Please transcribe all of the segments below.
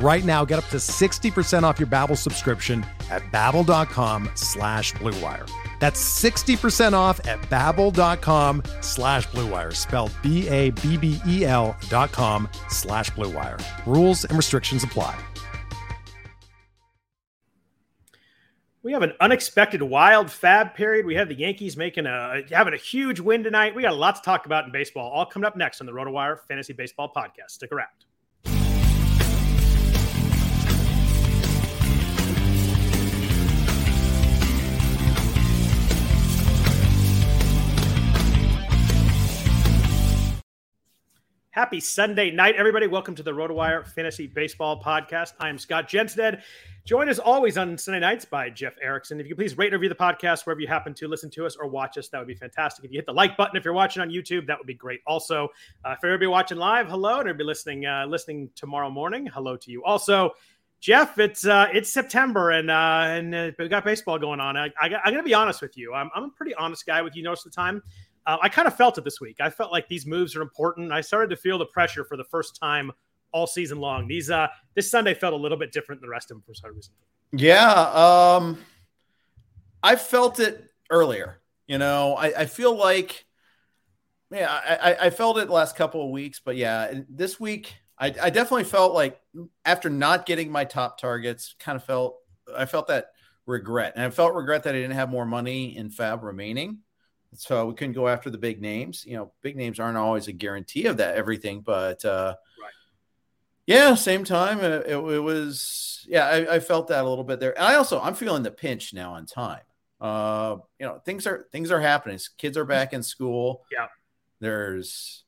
Right now, get up to 60% off your Babbel subscription at babbel.com slash bluewire. That's 60% off at babbel.com slash bluewire, spelled B-A-B-B-E-L dot com slash bluewire. Rules and restrictions apply. We have an unexpected wild FAAB period. We have the Yankees making a having a huge win tonight. We got a lot to talk about in baseball. All coming up next on the RotoWire Fantasy Baseball Podcast. Stick around. Happy Sunday night, everybody. Welcome to the RotoWire Fantasy Baseball Podcast. I am Scott Jenstad. Joined as always on Sunday nights by Jeff Erickson. If you could please rate and review the podcast wherever you happen to listen to us or watch us, that would be fantastic. If you hit the like button if you're watching on YouTube, that would be great. Also, uh, if everybody watching live, hello, and everybody listening uh, listening tomorrow morning, hello to you. Also, Jeff, it's uh, it's September and uh, and uh, we got baseball going on. I, I, am gonna be honest with you. I'm, I'm a pretty honest guy with you most of the time. Uh, I kind of felt it this week. I felt like these moves are important. I started to feel the pressure for the first time all season long. These uh this Sunday felt a little bit different than the rest of them for some reason. Yeah, um I felt it earlier. You know, I, I feel like yeah, I, I felt it last couple of weeks, but yeah, this week I, I definitely felt like after not getting my top targets, kind of felt I felt that regret, and I felt regret that I didn't have more money in FAAB remaining. So we couldn't go after the big names. You know, big names aren't always a guarantee of that everything, but uh, right. yeah, same time it, it, it was. Yeah, I, I, felt that a little bit there, and I also I'm feeling the pinch now on time. Uh, you know, things are things are happening. Kids are back in school. Yeah, there's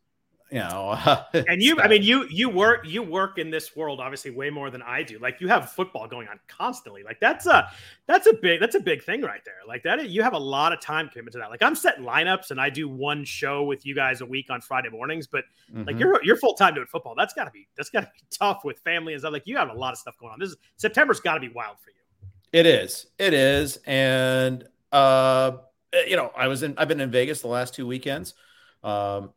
you know and you i mean you you work you work in this world obviously way more than i do. Like you have football going on constantly. Like that's a that's a big that's a big thing right there. Like that you have a lot of time commitment to that. Like i'm setting lineups and i do one show with you guys a week on friday mornings but mm-hmm. like you're you're full-time doing football. That's got to be that's got to be tough with family and stuff. Like you have a lot of stuff going on. This is september's got to be wild for you. It is it is. And uh you know i was in i've been in vegas the last two weekends. Um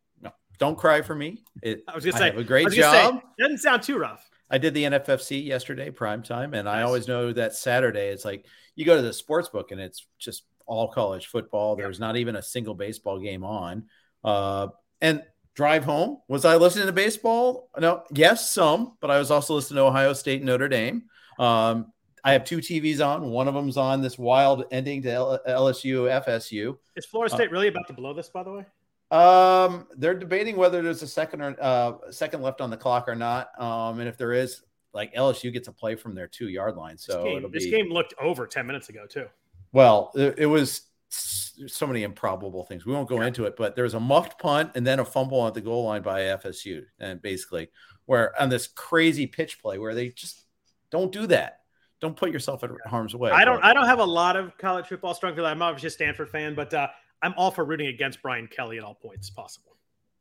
don't cry for me. It, I was gonna say a great job. Say, doesn't sound too rough. I did the NFFC yesterday, prime time, and nice. I always know that Saturday it's like you go to the sports book and it's just all college football. There's not even a single baseball game on. Uh, and drive home, was I listening to baseball? No, yes, some, but I was also listening to Ohio State and Notre Dame. Um, I have two TVs on. One of them's on this wild ending to LSU FSU. Is Florida uh, State uh, really about to blow this? By the way. Um, they're debating whether there's a second or uh, second left on the clock or not. Um, and if there is, like LSU gets a play from their two yard line. So this, game, this be, game looked over ten minutes ago too. Well, it, it was so many improbable things. We won't go yeah. into it, but there's a muffed punt and then a fumble at the goal line by FSU, and basically where on this crazy pitch play where they just don't do that. Don't put yourself at harm's way. I don't. I don't have a lot of college football strong I'm obviously a Stanford fan, but uh, I'm all for rooting against Brian Kelly at all points possible.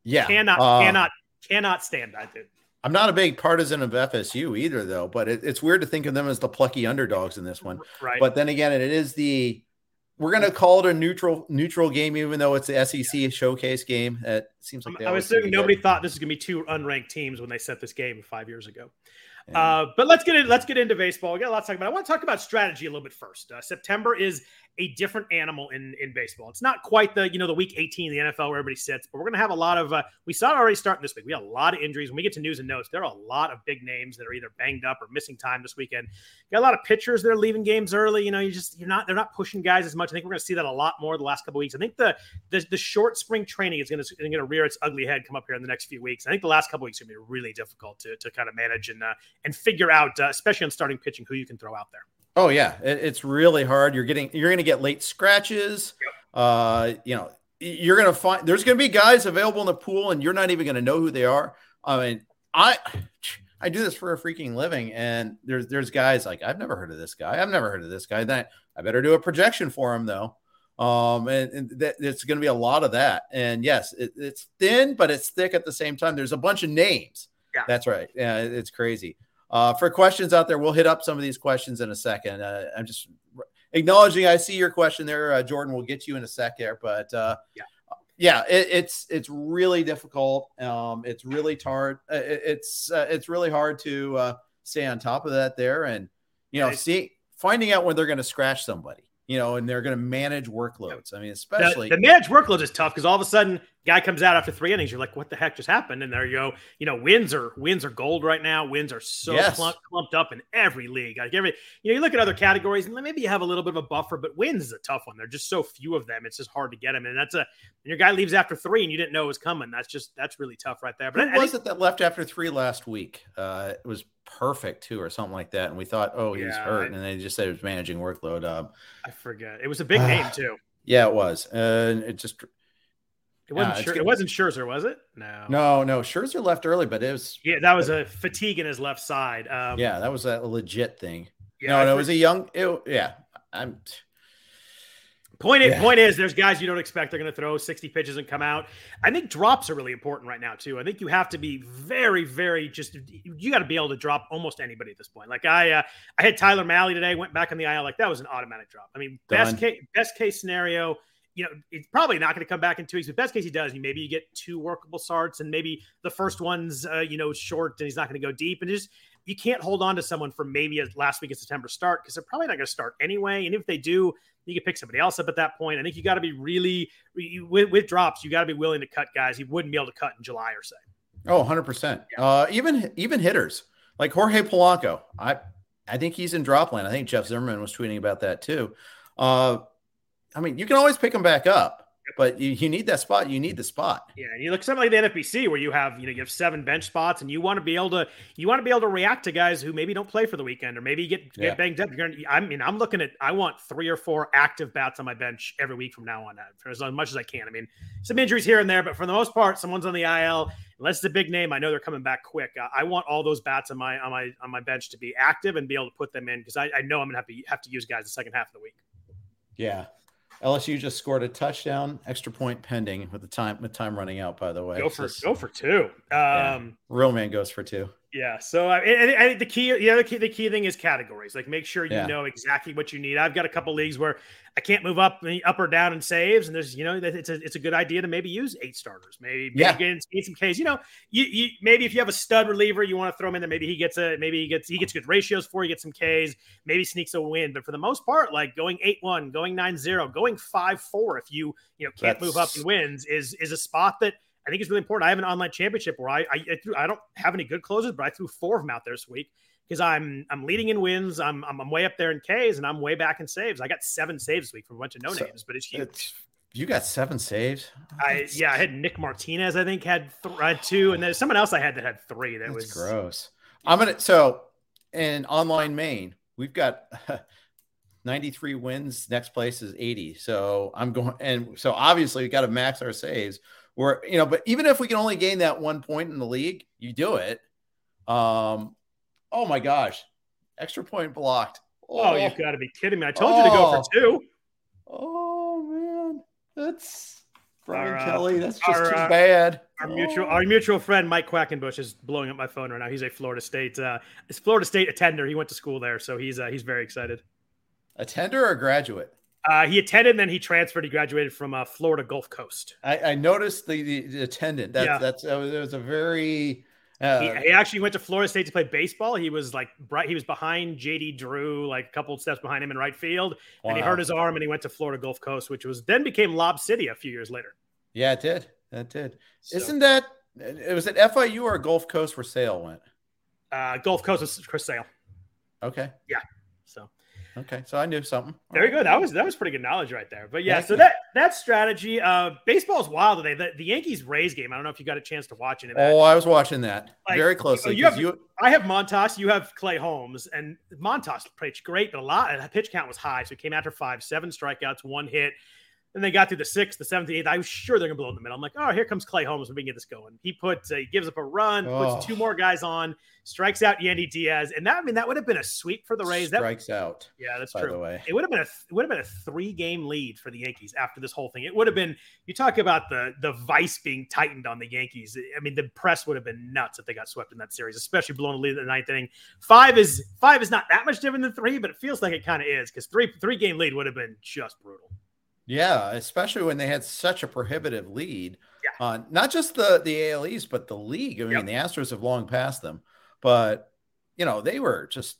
Yeah, cannot uh, cannot cannot stand that dude. I'm not a big partisan of FSU either, though. But it, it's weird to think of them as the plucky underdogs in this one. Right. But then again, it is the we're going to call it a neutral neutral game, even though it's the SEC showcase game. It seems like I was assuming nobody thought this was going to be two unranked teams when they set this game five years ago. Uh, but let's get in, let's get into baseball. We got a lot to talk about. I want to talk about strategy a little bit first. Uh, September is a different animal in in baseball. It's not quite the you know the week 18 in the NFL where everybody sits, but we're going to have a lot of. Uh, we saw it already starting this week. We had a lot of injuries. When we get to news and notes, there are a lot of big names that are either banged up or missing time this weekend. got a lot of pitchers that are leaving games early. You know, you just you're not they're not pushing guys as much. I think we're going to see that a lot more the last couple weeks. I think the the, the short spring training is going to going to rear its ugly head come up here in the next few weeks. I think the last couple weeks are going to be really difficult to to kind of manage and uh, and figure out, uh, especially on starting pitching, who you can throw out there. Oh yeah, it, it's really hard. You're getting you're going to get late scratches. Yep. Uh, you know, you're going to find there's going to be guys available in the pool, and you're not even going to know who they are. I mean, I I do this for a freaking living, and there's there's guys like I've never heard of this guy. I've never heard of this guy. That I better do a projection for him though. Um, and, and that, it's going to be a lot of that. And yes, it, it's thin, but it's thick at the same time. There's a bunch of names. Yeah, that's right. Yeah, it's crazy. Uh, for questions out there, we'll hit up some of these questions in a second. Uh, I'm just acknowledging I see your question there, uh, Jordan. We'll get you in a sec there, but uh, yeah, yeah, it, it's it's really difficult. Um, it's really hard. Uh, it, it's uh, it's really hard to uh, stay on top of that there, and you know, see finding out when they're going to scratch somebody you know, and they're going to manage workloads. I mean, especially the, the managed workload is tough because all of a sudden guy comes out after three innings, you're like, what the heck just happened? And there you go. You know, wins are wins are gold right now. Wins are so yes. clumped, clumped up in every league. Like every, you know, you look at other categories and maybe you have a little bit of a buffer, but wins is a tough one. There're just so few of them. It's just hard to get them. And that's a and your guy leaves after three and you didn't know it was coming. That's just that's really tough right there. But Who I, was I think, it that left after three last week? Uh, it was perfect too, or something like that. And we thought, oh, he's yeah, hurt, I, and they just said it was managing workload. Um, I forget. It was a big name too. Yeah, it was, and it just it wasn't uh, sure. It wasn't Scherzer, was it? No. No, no. Scherzer left early, but it was. Yeah, that was a fatigue in his left side. Um, yeah, that was a legit thing. Yeah, no, no, it was a young. It, yeah, I'm. Point, yeah. point is, there's guys you don't expect they're going to throw 60 pitches and come out. I think drops are really important right now too. I think you have to be very, very just you got to be able to drop almost anybody at this point. Like I, uh, I had Tyler Mahle today, went back on the IL like that was an automatic drop. I mean, Done. best case, best case scenario, you know, it's probably not going to come back in two weeks. But best case he does, maybe you get two workable starts, and maybe the first one's uh, you know short, and he's not going to go deep. And just you can't hold on to someone from maybe a last week of September start because they're probably not going to start anyway. And if they do, you can pick somebody else up at that point. I think you got to be really with, with drops. You got to be willing to cut guys you wouldn't be able to cut in July or say. Oh, 100 yeah. percent. Uh, even even hitters like Jorge Polanco. I I think he's in dropland. I think Jeff Zimmerman was tweeting about that too. Uh, I mean, you can always pick them back up but you, you need that spot. You need the spot. Yeah, and you look something like the NFBC where you have you know you have seven bench spots, and you want to be able to you want to be able to react to guys who maybe don't play for the weekend or maybe get get yeah. banged up. Gonna, I mean, I'm looking at I want three or four active bats on my bench every week from now on, uh, for as much as I can. I mean, some injuries here and there, but for the most part, someone's on the IL. Unless it's a big name, I know they're coming back quick. Uh, I want all those bats on my on my on my bench to be active and be able to put them in because I, I know I'm gonna have to have to use guys the second half of the week. Yeah, LSU just scored a touchdown, extra point pending with the time with time running out. By the way, go for just, go for two. Um, yeah, real man goes for two. Yeah. So I, I, I, the key, the other key, the key thing is categories. Like make sure you yeah. know exactly what you need. I've got a couple leagues where I can't move up, up or down in saves, and there's you know it's a it's a good idea to maybe use eight starters. Maybe, maybe yeah. get, get some Ks. You know, you, you maybe if you have a stud reliever, you want to throw him in there. Maybe he gets a maybe he gets he gets good ratios for you, get some Ks. Maybe sneaks a win. But for the most part, like going eight one, going nine zero, going five four, if you you know can't That's... move up and wins, is is a spot that I think it's really important. I have an online championship where I I, I, threw, I don't have any good closers, but I threw four of them out there this week because I'm I'm leading in wins. I'm, I'm, I'm way up there in Ks, and I'm way back in saves. I got seven saves this week from a bunch of no names, so but it's huge. It's, you got seven saves. I yeah, I had Nick Martinez. I think had, th- had two, and there's someone else I had that had three. That That's was gross. I'm gonna so in online main we've got. 93 wins. Next place is 80. So I'm going, and so obviously we got to max our saves. Where you know, but even if we can only gain that one point in the league, you do it. Um, oh my gosh, extra point blocked. Oh, oh you've got to be kidding me! I told oh. you to go for oh. two. Oh man, that's Brian our, Kelly. That's just our, too uh, bad. Our oh. mutual, our mutual friend Mike Quackenbush is blowing up my phone right now. He's a Florida State, uh, Florida State attender. He went to school there, so he's uh, he's very excited. Attender or graduate? Uh, he attended, and then he transferred. He graduated from uh, Florida Gulf Coast. I, I noticed the, the, the attendant. That, yeah. That's that was, it was a very Uh, he, he, actually went to Florida State to play baseball. He was like bright. he was behind JD Drew, like a couple of steps behind him in right field, wow. and he hurt his arm and he went to Florida Gulf Coast, which was then became Lob City a few years later. Yeah, it did. That did. So, Isn't that it was at FIU or Gulf Coast where Sale went? Uh, Gulf Coast was Chris Sale. Okay. Yeah. So Okay, so I knew something. Very go. That was that was pretty good knowledge right there. But yeah, so that that strategy. Uh, baseball is wild today. The, the Yankees Rays game. I don't know if you got a chance to watch it. Oh, I was watching that like, very closely. You have, you... I have Montas. You have Clay Holmes, and Montas pitched great, but a lot. The pitch count was high, so he came after five, seven strikeouts, one hit. Then they got through the sixth, the seventh, the eighth. I was sure they're gonna blow in the middle. I'm like, oh, here comes Clay Holmes. We can get this going. He puts, uh, he gives up a run, oh. puts two more guys on, strikes out Yandy Diaz, and that I mean that would have been a sweep for the Rays. Strikes that, out. Yeah, that's true. The way. It would have been a it would have been a three game lead for the Yankees after this whole thing. It would have been. You talk about the the vice being tightened on the Yankees. I mean, the press would have been nuts if they got swept in that series, especially blowing a lead in the ninth inning. Five is five is not that much different than three, but it feels like it kind of is because three three game lead would have been just brutal. Yeah, especially when they had such a prohibitive lead yeah. on not just the the AL East, but the league. I mean, yep. the Astros have long passed them, but you know they were just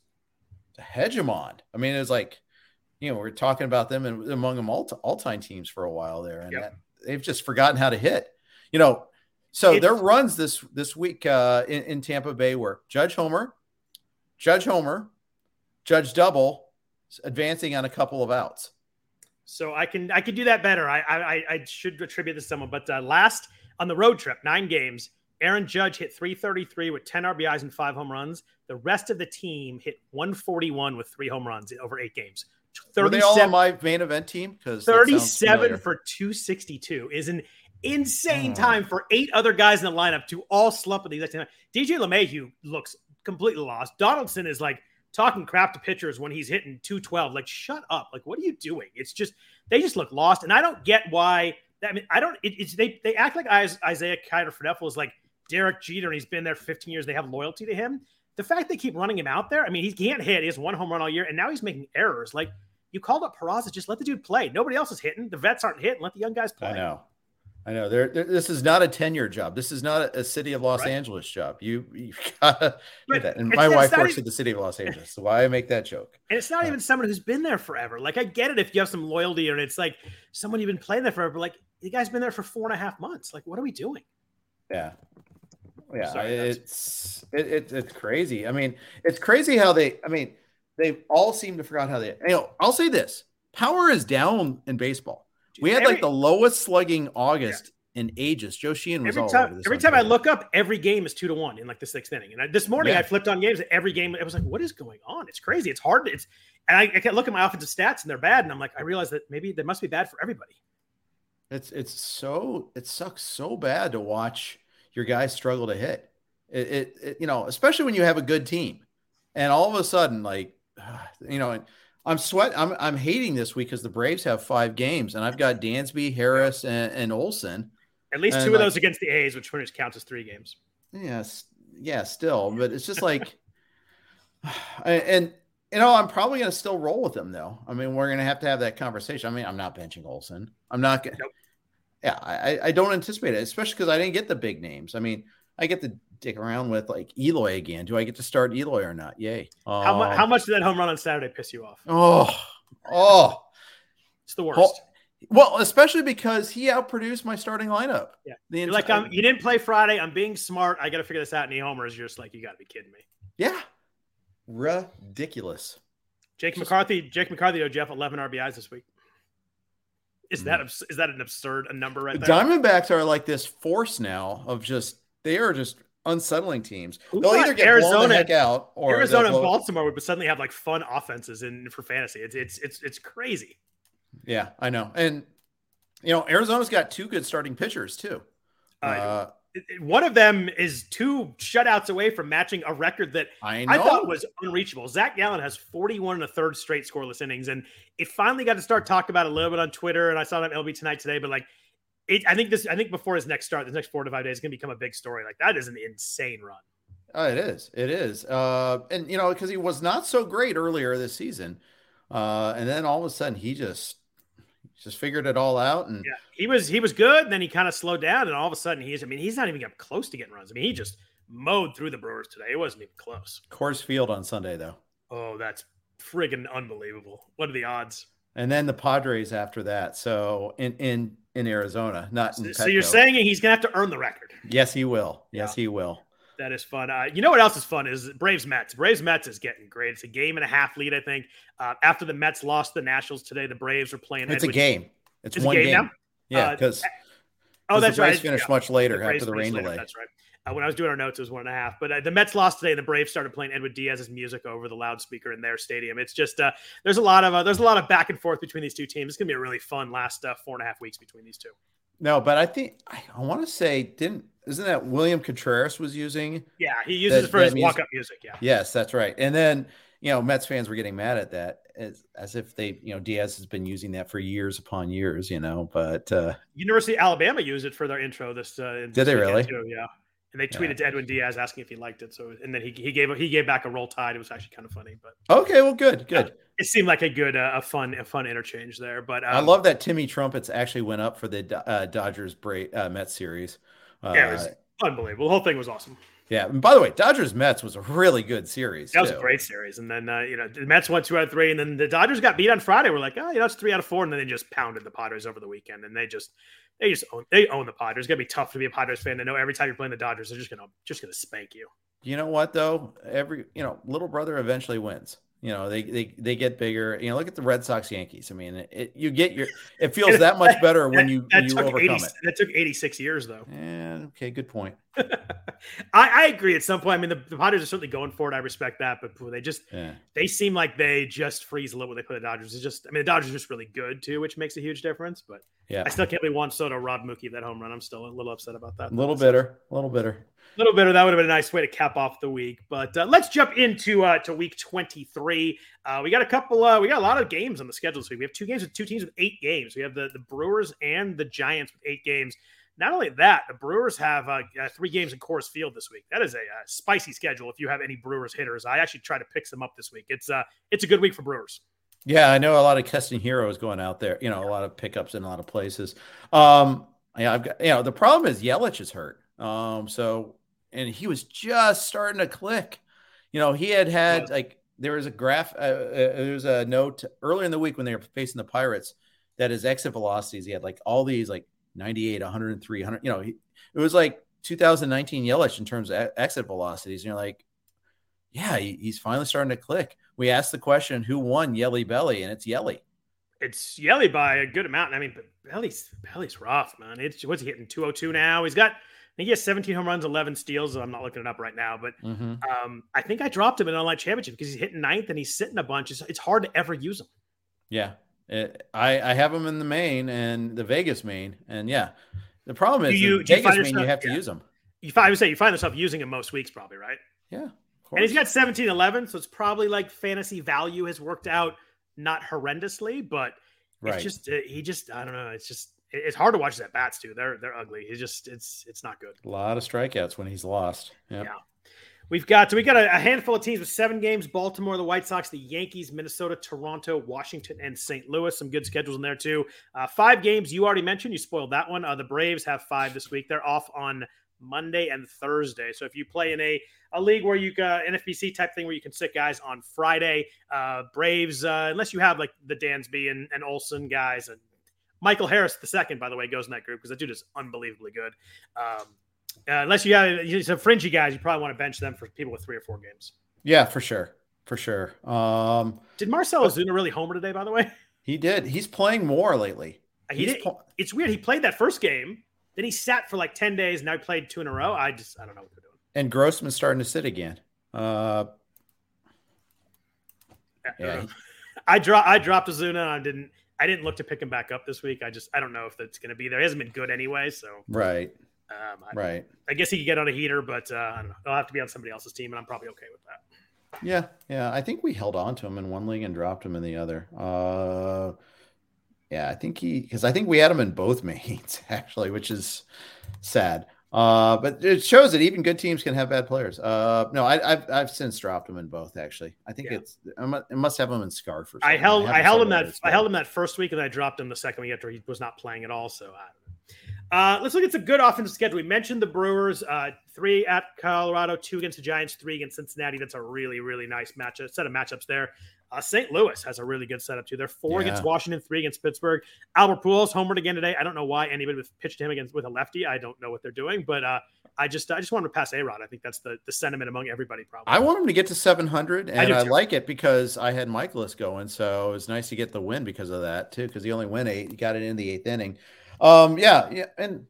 a hegemon. I mean, it was like you know we're talking about them and among them all all time teams for a while there, and yep. that, they've just forgotten how to hit. You know, so it's, their runs this this week uh, in, in Tampa Bay were Judge Homer, Judge Homer, Judge Double, advancing on a couple of outs. So I can I could do that better. I I, I should attribute this to someone. But uh, last on the road trip, nine games, Aaron Judge hit 333 with 10 RBIs and five home runs. The rest of the team hit 141 with three home runs over eight games. Were they all on my main event team? Because 37 for 262 is an insane oh. time for eight other guys in the lineup to all slump at the exact same time. DJ LeMahieu looks completely lost. Donaldson is like talking crap to pitchers when he's hitting 212. Like, shut up. Like, what are you doing? It's just, they just look lost. And I don't get why. I mean, I don't, it, it's, they, they act like Isiah Kiner-Falefa is like Derek Jeter and he's been there 15 years. They have loyalty to him. The fact they keep running him out there, I mean, he can't hit. He has one home run all year and now he's making errors. Like, you called up Peraza, just let the dude play. Nobody else is hitting. The vets aren't hitting. Let the young guys play. I know. I know. There, this is not a tenure job. This is not a, city of Los right. Angeles job. You, you gotta do that. And my wife works even, at the city of Los Angeles, so why I make that joke. And it's not uh, even someone who's been there forever. Like I get it if you have some loyalty, and it's like someone you've been playing there forever. Like you guys been there for four and a half months. Like what are we doing? Yeah, yeah. Sorry, it's it, it, it's crazy. I mean, it's crazy how they. I mean, they all seem to forgot how they. You know, I'll say this: power is down in baseball we had every, like the lowest slugging August yeah. in ages. Joe Sheehan was every time. every time I look up, every game is two to one in like the sixth inning. And I, this morning, yeah. I flipped on games. Every game, I was like, "What is going on? It's crazy. It's hard. It's." And I, I can look at my offensive stats, and they're bad. And I'm like, I realize that maybe they must be bad for everybody. It's it's so it sucks so bad to watch your guys struggle to hit. It, it, it you know, especially when you have a good team, and all of a sudden, like, you know. I'm sweat. I'm I'm hating this week because the Braves have five games, and I've got Dansby, Harris, and, and Olson. At least two of those against the A's, which which counts as three games. Yes, yeah, still, but it's just like, and you know, I'm probably going to still roll with them though. I mean, we're going to have to have that conversation. I mean, I'm not benching Olson. I'm not going. Nope. Yeah, I I don't anticipate it, especially because I didn't get the big names. I mean, I get to dick around with like Eloy again. Do I get to start Eloy or not? Yay. how, mu- how much did that home run on Saturday piss you off? Oh, oh, it's the worst. Well, especially because he outproduced my starting lineup. Yeah. The like, I'm, you didn't play Friday. I'm being smart. I got to figure this out. And he homers. You're just like, you got to be kidding me. Yeah. Ridiculous. Jake just, McCarthy, Jake McCarthy, Oh, Jeff, 11 RBIs this week. Is that mm. that an absurd a number right there? Diamondbacks are like this force now of just they are just unsettling teams. Who They'll either get Arizona, blown the heck out or Arizona and Baltimore would suddenly have like fun offenses in for fantasy. It's it's it's it's crazy. Yeah, I know. And you know, Arizona's got two good starting pitchers too. Uh, uh, one of them is two shutouts away from matching a record that I, I, thought was unreachable. Zach Gallen has 41 and a third straight scoreless innings, and it finally got to start talking about a little bit on Twitter. And I saw that on LB tonight today, but like it, I think this. I think before his next start, the next four to five days, is going to become a big story. Like that is an insane run. Oh, it is. It is. Uh, and you know, because he was not so great earlier this season, uh, and then all of a sudden he just just figured it all out. And yeah, he was he was good. And then he kind of slowed down, and all of a sudden he's. I mean, he's not even up close to getting runs. I mean, he just mowed through the Brewers today. It wasn't even close. Coors Field on Sunday, though. Oh, that's friggin' unbelievable. What are the odds? And then the Padres after that. So in in in Arizona, not in so, so you're saying he's gonna have to earn the record. Yes, he will. Yes, yeah. he will. That is fun. Uh, you know what else is fun is Braves Mets. Braves Mets is getting great. It's a game and a half lead, I think. Uh, after the Mets lost the Nationals today, the Braves are playing. It's a game. It's, it's one game. game. Yeah, because uh, oh, that's the Braves right. Finished yeah. much later the after the rain delay. That's right. Uh, when I was doing our notes, it was one and a half. But uh, the Mets lost today, and the Braves started playing Edwin Diaz's music over the loudspeaker in their stadium. It's just uh, there's a lot of uh, there's a lot of back and forth between these two teams. It's gonna be a really fun last uh, four and a half weeks between these two. No, but I think I, I want to say didn't isn't that William Contreras was using? Yeah, he uses that, it for his walk up music. Yeah. Yes, that's right. And then you know Mets fans were getting mad at that as, as if they you know Diaz has been using that for years upon years. You know, but uh, University of Alabama used it for their intro. This uh, did they really? Too, yeah and they tweeted yeah. to Edwin Diaz asking if he liked it. So and then he, he gave he gave back a roll tide. It was actually kind of funny, but okay, well, good, good. Yeah, it seemed like a good uh, a fun a fun interchange there. But um, I love that Timmy Trumpets actually went up for the uh, Dodgers Bra- uh, Mets series. yeah, it was uh, unbelievable. The whole thing was awesome. Yeah, and by the way, Dodgers Mets was a really good series. That was a great series, and then uh, you know the Mets won two out of three, and then the Dodgers got beat on Friday. We're like, oh, you know, it's three out of four, and then they just pounded the Padres over the weekend, and they just they just own they own the Padres. It's gonna be tough to be a Padres fan to know every time you're playing the Dodgers, they're just gonna just gonna spank you. You know what though? Every you know, little brother eventually wins. You know, they they they get bigger. You know, look at the Red Sox Yankees. I mean, it, you get your it feels that much better when you that, when you overcome 80, it. That took 86 years though. Yeah, okay, good point. I, I agree at some point. I mean, the, the Padres are certainly going for it. I respect that, but they just yeah. they seem like they just freeze a little when they play the Dodgers. It's just I mean, the Dodgers are just really good too, which makes a huge difference. But yeah, I still can't believe Juan Soto robbed Mookie that home run. I'm still a little upset about that. A little bitter, a little bitter little bit of that would have been a nice way to cap off the week. But uh, let's jump into uh, to week 23. Uh, we got a couple. Uh, we got a lot of games on the schedule this week. We have two games with two teams with eight games. We have the the Brewers and the Giants with eight games. Not only that, the Brewers have uh, uh, three games in Coors Field this week. That is a, a, spicy schedule. If you have any Brewers hitters, I actually try to pick some up this week. It's uh, it's a good week for Brewers. Yeah, I know a lot of testing heroes going out there. You know, a lot of pickups in a lot of places. Um, yeah, I've got. You know, the problem is Yelich is hurt. Um, so and he was just starting to click. You know, he had had like there was a graph, uh, uh, there was a note earlier in the week when they were facing the Pirates that his exit velocities, he had like all these like 98, 103, 100. You know, he, it was like 2019 Yelich in terms of exit velocities. And you're like, yeah, he, he's finally starting to click. We asked the question, who won Yelly Belly? And it's Yelly. It's Yelly by a good amount. I mean, but Belly's Belly's rough, man. It's what's he hitting 202 now? He's got think he has 17 home runs, 11 steals. I'm not looking it up right now, but mm-hmm. um, I think I dropped him in an online championship because he's hitting ninth and he's sitting a bunch. It's, it's hard to ever use him. Yeah, it, I I have him in the main and the Vegas main, and yeah, the problem is you, Vegas you main you have to yeah. use him. You find, I would say you find yourself using him most weeks, probably right. Yeah, and he's got 17, 11, so it's probably like fantasy value has worked out not horrendously, but right. it's just uh, he just I don't know. It's just it's hard to watch his at bats too. They're they're ugly. He's just it's it's not good. A lot of strikeouts when he's lost. Yep. Yeah. We've got so we got a, a, handful of teams with seven games: Baltimore, the White Sox, the Yankees, Minnesota, Toronto, Washington, and St. Louis. Some good schedules in there too. Uh, five games you already mentioned. You spoiled that one. Uh, the Braves have five this week. They're off on Monday and Thursday. So if you play in a a league where you got NFBC type thing where you can sit guys on Friday, uh, Braves, uh, unless you have like the Dansby and, and Olson guys and Michael Harris the second, by the way, goes in that group because that dude is unbelievably good. Um, uh, unless you have some fringy guys, you probably want to bench them for people with three or four games. Yeah, for sure, for sure. Um, did Marcell Ozuna really homer today? By the way, he did. He's playing more lately. He did, it's weird. He played that first game, then he sat for like ten days. And now he played two in a row. I just I don't know what they're doing. And Grossman's starting to sit again. Uh, yeah, he, I dropped I dropped Ozuna. And I didn't. I didn't look to pick him back up this week. I just I don't know if that's going to be there. He hasn't been good anyway, so right. Um, I, right. I guess he could get on a heater, but uh, I don't know. I'll have to be on somebody else's team, and I'm probably okay with that. Yeah, yeah. I think we held on to him in one league and dropped him in the other. Uh, yeah, I think he because I think we had him in both mains actually, which is sad. Uh, but it shows that even good teams can have bad players. Uh, no, I, have I've since dropped them in both. Actually, I think yeah. it's it must have them in scarf for. I held I, I held him that I held him that first week, and I dropped him the second week after he was not playing at all. So, Uh, let's look at some good offensive schedule. We mentioned the Brewers, uh, three at Colorado, two against the Giants, three against Cincinnati. That's a really, really nice matchup set of matchups there. Uh, St. Louis has a really good setup too. They're four yeah. against Washington, three against Pittsburgh. Albert Pujols homered again today. I don't know why anybody would pitch to him against with a lefty. I don't know what they're doing, but uh, I just I just want to pass A Rod. I think that's the the sentiment among everybody. Probably. I want him to get to 700, and I, I like it because I had Mikolas going, so it was nice to get the win because of that too. Because he only went eight, he got it in the eighth inning. Um, yeah, yeah, and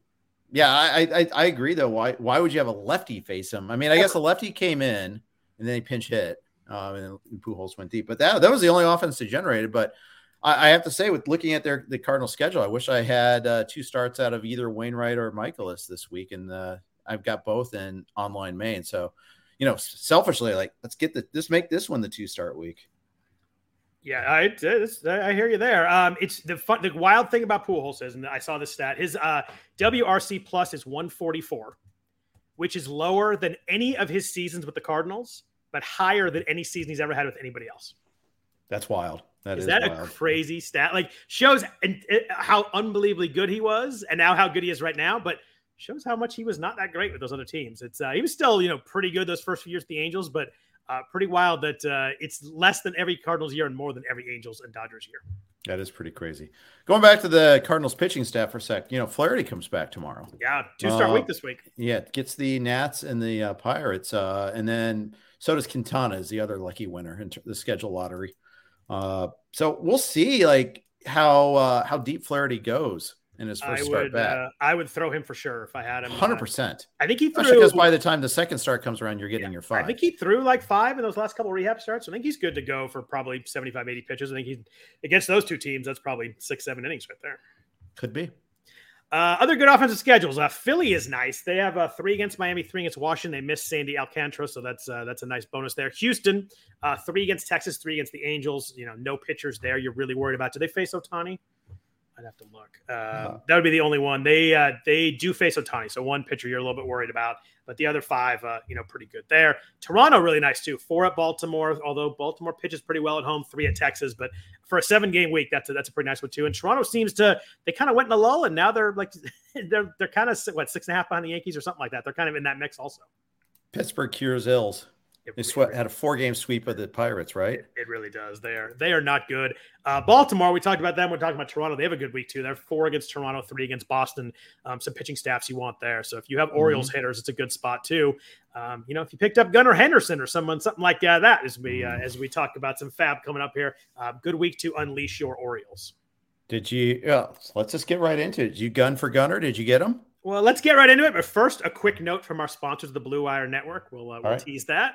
yeah, I, I I agree though. Why why would you have a lefty face him? I mean, I guess a lefty came in and then he pinch hit, um, and then Pujols went deep. But that that was the only offense they generated. But I, I have to say, with looking at their the Cardinal schedule, I wish I had uh, two starts out of either Wainwright or Mikolas this week, and uh, I've got both in online main. So, you know, selfishly, like let's get the this make this one the two start week. Yeah, I, I hear you there. Um, it's the fun, the wild thing about Pujols is, and I saw this stat. His uh, WRC plus is 144, which is lower than any of his seasons with the Cardinals, but higher than any season he's ever had with anybody else. That's wild. That is, is that wild. a crazy stat? Like shows how unbelievably good he was, and now how good he is right now. But shows how much he was not that great with those other teams. It's uh, he was still you know pretty good those first few years with the Angels, but uh, pretty wild that uh, it's less than every Cardinals year and more than every Angels and Dodgers year. That is pretty crazy. Going back to the Cardinals pitching staff for a sec, you know, Flaherty comes back tomorrow. Yeah, two star uh, week this week. Yeah, gets the Nats and the uh, Pirates, uh, and then so does Quintana is the other lucky winner in the schedule lottery. Uh, so we'll see like how uh, how deep Flaherty goes in his first I start would, back. Uh, I would throw him for sure if I had him. Hundred percent. I think he threw Especially because by the time the second start comes around, you're getting yeah, your five. I think he threw like five in those last couple rehab starts. I think he's good to go for probably 75, 80 pitches. I think he against those two teams, that's probably six, seven innings right there. Could be. Uh, other good offensive schedules. Uh, Philly is nice. They have uh, three against Miami, three against Washington. They missed Sandy Alcantara, so that's uh, that's a nice bonus there. Houston, uh, three against Texas, three against the Angels. You know, no pitchers there. You're really worried about. Do they face Ohtani? I'd have to look. Uh, That would be the only one. They uh, they do face Ohtani, so one pitcher you're a little bit worried about, but the other five, uh, you know, pretty good there. Toronto really nice too. Four at Baltimore, although Baltimore pitches pretty well at home. Three at Texas, but for a seven game week, that's a, that's a pretty nice one too. And Toronto seems to they kind of went in a lull, and now they're like they're they're kind of what six and a half behind the Yankees or something like that. They're kind of in that mix also. Pittsburgh cures ills. It they sweat, had a four game sweep of the Pirates, right? It, it, really does. They are they are not good. Uh, Baltimore, we talked about them. We're talking about Toronto. They have a good week too. They're four against Toronto, three against Boston. Um, some pitching staffs you want there. So if you have Orioles mm-hmm. hitters, it's a good spot too. Um, you know, if you picked up Gunnar Henderson or someone something like uh, that, as we uh, mm. as we talk about some FAAB coming up here, uh, good week to unleash your Orioles. Did you? Yeah, let's just get right into it. Did you gun for Gunnar? Did you get him? Well, let's get right into it. But first, a quick note from our sponsors, the Blue Wire Network. We'll, uh, we'll right. tease that.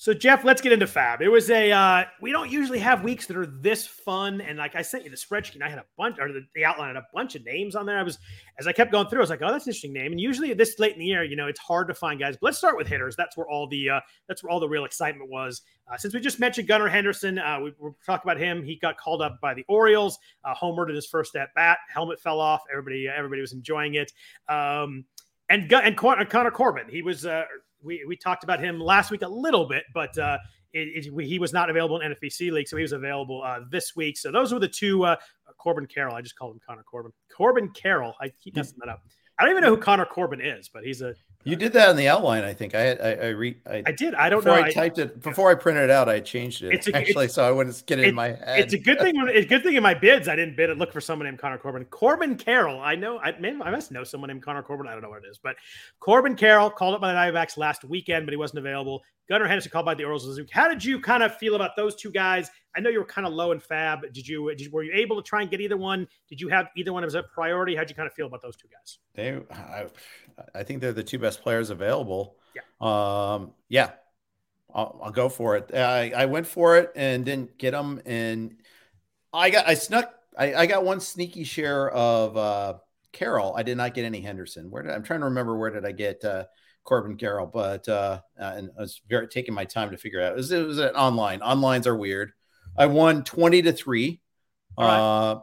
So Jeff, let's get into FAAB. It was a uh, we don't usually have weeks that are this fun, and like I sent you the spreadsheet, and I had a bunch or the, the outline had a bunch of names on there. I was as I kept going through, I was like, oh, that's an interesting name. And usually this late in the year, you know, it's hard to find guys. But let's start with hitters. That's where all the uh, that's where all the real excitement was. Uh, since we just mentioned Gunnar Henderson, uh, we, we talked about him. He got called up by the Orioles, uh, homered in his first at bat. Helmet fell off. Everybody everybody was enjoying it. Um, and and Connor Corbin, he was. Uh, we, we talked about him last week a little bit, but uh, it, it, he was not available in NFBC league, so he was available uh, this week. So those were the two. Uh, Corbin Carroll, I just called him Connor Corbin. Corbin Carroll, I keep messing that up. I don't even know who Connor Corbin is, but he's a. You did that in the outline, I think. I had I, I re I, I, did. I don't before know. I typed it before I printed it out. I changed it. It's a, actually, so I wouldn't get it in my head. It's a good thing. It's a good thing in my bids I didn't bid and look for someone named Connor Corbin. Corbin Carroll. I know. I maybe I must know someone named Connor Corbin. I don't know what it is, but Corbin Carroll called up by the Diamondbacks last weekend, but he wasn't available. Gunnar Henderson called by the Orioles. How did you kind of feel about those two guys? I know you were kind of low in FAAB. Did you, did, were you able to try and get either one? Did you have either one as a priority? How'd you kind of feel about those two guys? They, I, I think they're the two best players available. Yeah. Um, yeah. I'll, I'll go for it. I, I went for it and didn't get them, and I got I snuck. I, I got one sneaky share of uh, Carroll. I did not get any Henderson. Where did I'm trying to remember where did I get uh, Corbin Carroll, but uh, uh, and I was very taking my time to figure out. It was, it was an online. Onlines are weird. I won twenty to three. Right. Uh,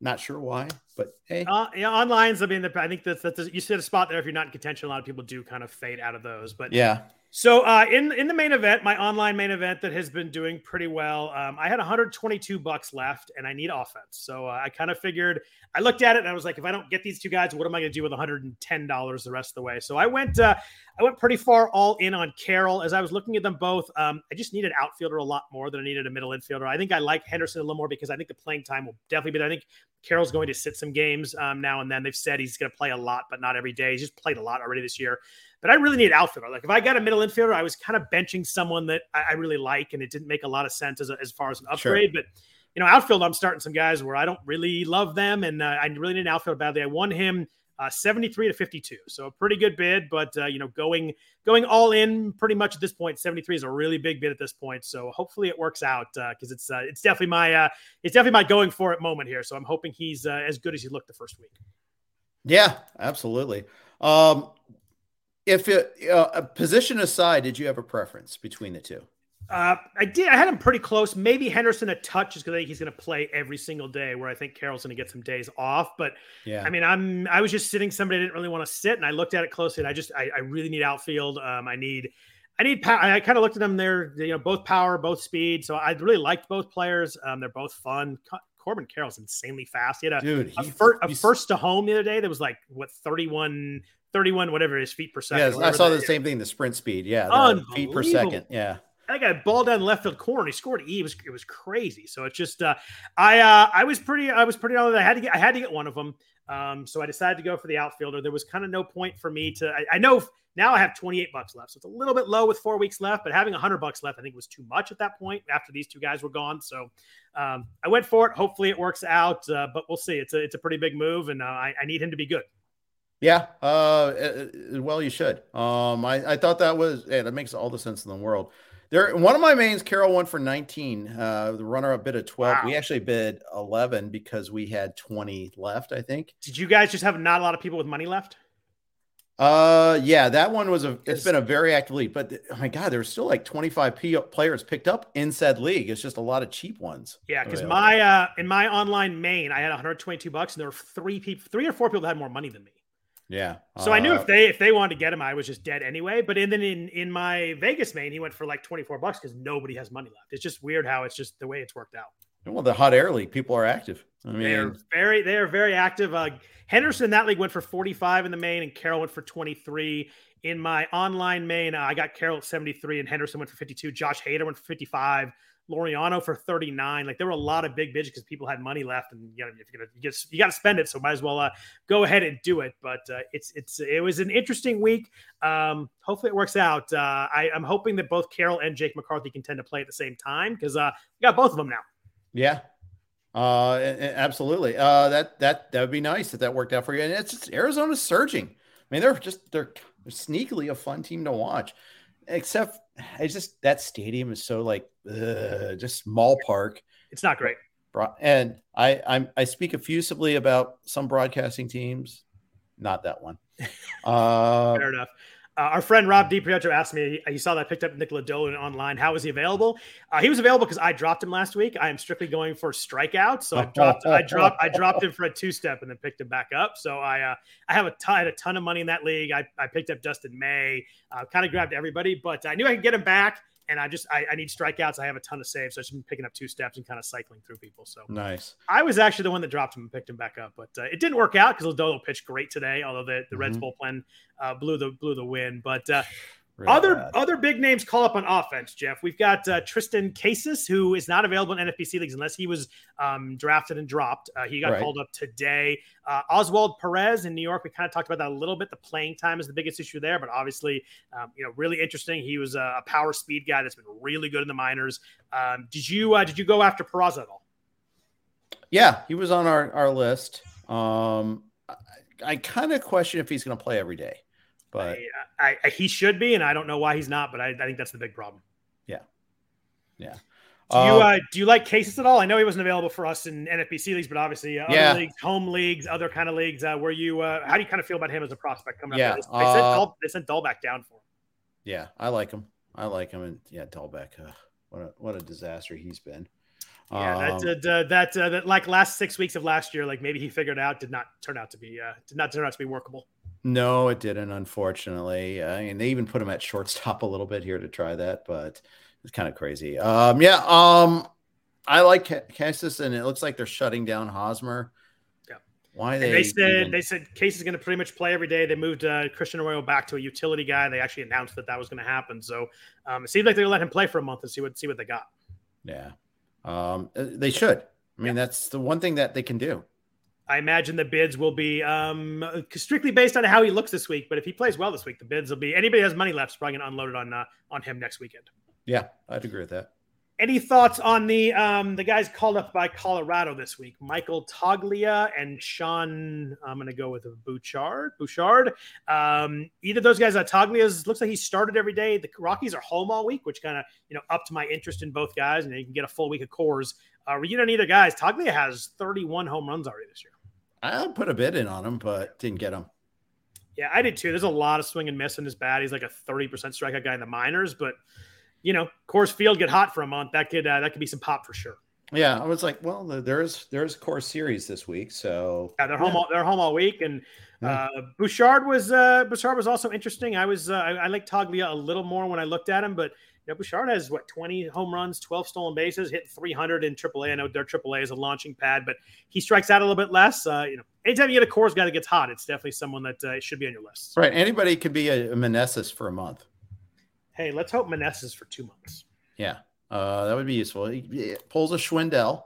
not sure why, but hey, uh, yeah, online's. I mean, the, I think that's, that's you sit a spot there. If you're not in contention, a lot of people do kind of fade out of those. But yeah, so uh, in in the main event, my online main event that has been doing pretty well, um, I had 122 bucks left, and I need offense. So uh, I kind of figured. I looked at it and I was like, if I don't get these two guys, what am I going to do with 110 dollars the rest of the way? So I went uh, I went pretty far all in on Carroll as I was looking at them both. Um, I just needed outfielder a lot more than I needed a middle infielder. I think I like Henderson a little more because I think the playing time will definitely be. There. I think Carroll's going to sit some games um, now and then. They've said he's going to play a lot, but not every day. He's just played a lot already this year. But I really need outfielder. Like if I got a middle infielder, I was kind of benching someone that I, I really like, and it didn't make a lot of sense as, a, as far as an upgrade. Sure. But you know, outfield, I'm starting some guys where I don't really love them, and uh, I really need an outfield badly. I won him uh, 73 to 52, so a pretty good bid. But uh, you know, going going all in pretty much at this point, 73 is a really big bid at this point. So hopefully it works out because uh, it's uh, it's definitely my uh, it's definitely my going for it moment here. So I'm hoping he's as good as he looked the first week. Yeah, absolutely. Um, if it, uh, a position aside, did you have a preference between the two? Uh, I did. I had him pretty close. Maybe Henderson a touch just because I think he's going to play every single day. Where I think Carroll's going to get some days off. But yeah, I mean, I'm I was just sitting somebody I didn't really want to sit, and I looked at it closely, and I just I, I really need outfield. Um, I need I need. I kind of looked at them. They're you know both power, both speed. So I really liked both players. Um, they're both fun. Corbin Carroll's insanely fast. He had a, Dude, a, fir- a first to home the other day that was like what 31 31, whatever his feet per second. Yeah, I saw the same thing, the sprint speed. Yeah, feet per second. Yeah. That guy ball down left field corner. He scored. He was it was crazy. So it's just uh, I uh, I was pretty I was pretty on I had to get I had to get one of them. Um, so I decided to go for the outfielder. There was kind of no point for me to. I, I, know now I have 28 bucks left, so it's a little bit low with four weeks left. But having 100 bucks left, I think was too much at that point after these two guys were gone. So um, I went for it. Hopefully it works out, uh, but we'll see. It's a it's a pretty big move, and uh, I, I need him to be good. Yeah, uh, well, you should. Um, I, I thought that was yeah, that makes all the sense in the world. There, one of my mains, Carroll won for 19. Uh, the runner-up bid at 12. Wow. We actually bid 11 because we had 20 left. I think. Did you guys just have not a lot of people with money left? Uh, yeah, that one was a. It's been a very active league, but oh my god, there's still like 25 P- players picked up in said league. It's just a lot of cheap ones. Yeah, because my uh in my online main, I had 122 bucks, and there were three people, three or four people that had more money than me. Yeah. So uh, I knew if uh, they if they wanted to get him, I was just dead anyway. But then in in my Vegas main, he went for like twenty four bucks because nobody has money left. It's just weird how it's just the way it's worked out. Well, the hot air league, people are active. I mean, they're very they are very active. Uh, Henderson in that league went for forty five in the main, and Carroll went for twenty three in my online main, uh, I got Carroll at 73 and Henderson went for 52. Josh Hader went for 55. Laureano for 39. Like there were a lot of big bids because people had money left, and you know if you're gonna you, get, you got to spend it, so might as well uh, go ahead and do it. But uh, it's it's it was an interesting week. Um, hopefully it works out. Uh, I, am hoping that both Carroll and Jake McCarthy can tend to play at the same time because uh, we got both of them now. Yeah, uh, absolutely. Uh, that that that would be nice if that worked out for you. And it's just Arizona's surging. I mean, they're just they're sneakily a fun team to watch. Except it's just that stadium is so like ugh, just small park. It's not great. And I I'm, I speak effusively about some broadcasting teams, not that one. Uh, Fair enough. Uh, our friend Rob DiPietro asked me, he saw that I picked up Nick Lodolo online. How was he available? Uh, he was available because I dropped him last week. I am strictly going for strikeouts. So I dropped, I dropped, I dropped him for a two step and then picked him back up. So I, uh, I have a ton, I had a ton of money in that league. I, I picked up Dustin May, uh, kind of grabbed everybody, but I knew I could get him back and I just I, I, need strikeouts. I have a ton of saves, so I've been picking up two steps and kind of cycling through people. So nice. I was actually the one that dropped him and picked him back up, but uh, it didn't work out because Lodolo pitched great today. Although the, the mm-hmm. Reds bullpen uh, blew the blew the win, but uh, Really other bad. other big names call up on offense, Jeff. We've got uh, Triston Casas, who is not available in NFBC leagues unless he was um, drafted and dropped. Uh, he got right. called up today. Uh, Oswald Peraza in New York. We kind of talked about that a little bit. The playing time is the biggest issue there, but obviously, um, you know, really interesting. He was a power speed guy that's been really good in the minors. Um, did you uh, did you go after Peraza at all? Yeah, he was on our our list. Um, I, I kind of question if he's going to play every day. But I, I, he should be, and I don't know why he's not. But I, I think that's the big problem. Yeah, yeah. Do you um, uh, do you like Casas at all? I know he wasn't available for us in NFBC leagues, but obviously uh, yeah. other leagues, home leagues, other kind of leagues. Uh, where you, uh, how do you kind of feel about him as a prospect coming yeah, up? They, they, sent uh, they sent Dalbec down for him. Yeah, I like him. I like him, and yeah, Dalbec. Uh, what a what a disaster he's been. Yeah, um, that uh, that, uh, that like last six weeks of last year, like maybe he figured out did not turn out to be uh, did not turn out to be workable. No, it didn't. Unfortunately, I mean, they even put him at shortstop a little bit here to try that, but it's kind of crazy. Um, yeah, um, I like Casas, and it looks like they're shutting down Hosmer. Yeah. Why they? they said even... they said Case is going to pretty much play every day. They moved uh, Christian Arroyo back to a utility guy. They actually announced that that was going to happen. So um, it seems like they're going to let him play for a month and see what see what they got. Yeah, um, uh, they should. I mean, yeah. that's the one thing that they can do. I imagine the bids will be um, strictly based on how he looks this week. But if he plays well this week, the bids will be anybody has money left is probably going to unload it on uh, on him next weekend. Yeah, I'd agree with that. Any thoughts on the um, the guys called up by Colorado this week? Michael Toglia and Sean. I'm going to go with Bouchard. Bouchard. Um, either those guys. Uh, Toglia's looks like he started every day. The Rockies are home all week, which kind of you know upped my interest in both guys, and you can get a full week of Coors. Uh, you don't either guys. Toglia has 31 home runs already this year. I put a bid in on him, but didn't get him. Yeah, I did too. There's a lot of swing and miss in his bat. He's like a 30% strikeout guy in the minors, but you know, Coors Field get hot for a month. That could uh, that could be some pop for sure. Yeah, I was like, well, there's there's Coors Series this week, so yeah, they're home all, they're home all week, and uh, Bouchard was uh, Bouchard was also interesting. I was uh, I, I like Toglia a little more when I looked at him, but know, Bouchard has what 20 home runs, 12 stolen bases, hit 300 in AAA. I know their AAA is a launching pad, but he strikes out a little bit less. Uh, you know, anytime you get a Coors guy that gets hot, it's definitely someone that uh, should be on your list. Right. Anybody could be a, a Meneses for a month. Hey, let's hope Meneses for two months. Yeah, uh, that would be useful. He, he pulls a Schwindel.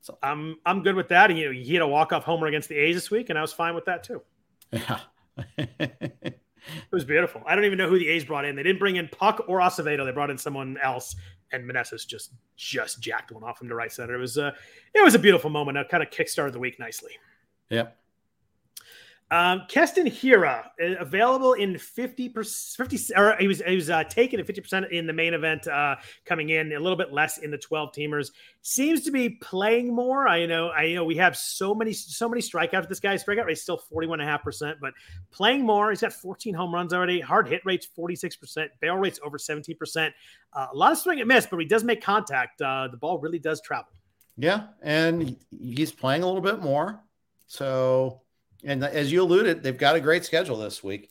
So. I'm I'm good with that. And, you know, he hit a walk off homer against the A's this week, and I was fine with that too. Yeah. It was beautiful. I don't even know who the A's brought in. They didn't bring in Puk or Acevedo. They brought in someone else, and Meneses just just jacked one off him to right center. It was a it was a beautiful moment. It kind of kickstarted the week nicely. Yep. Um, Keston Hiura uh, available in 50 50 or he was he was uh, taken at 50% in the main event uh, coming in a little bit less in the 12 teamers. Seems to be playing more. I know I know we have so many so many strikeouts. This guy's strikeout rate still 41.5% but playing more. He's got 14 home runs already. Hard hit rates 46% barrel rates over 17% uh, a lot of swing and miss but he does make contact. Uh, the ball really does travel. Yeah and he's playing a little bit more. So and as you alluded, they've got a great schedule this week.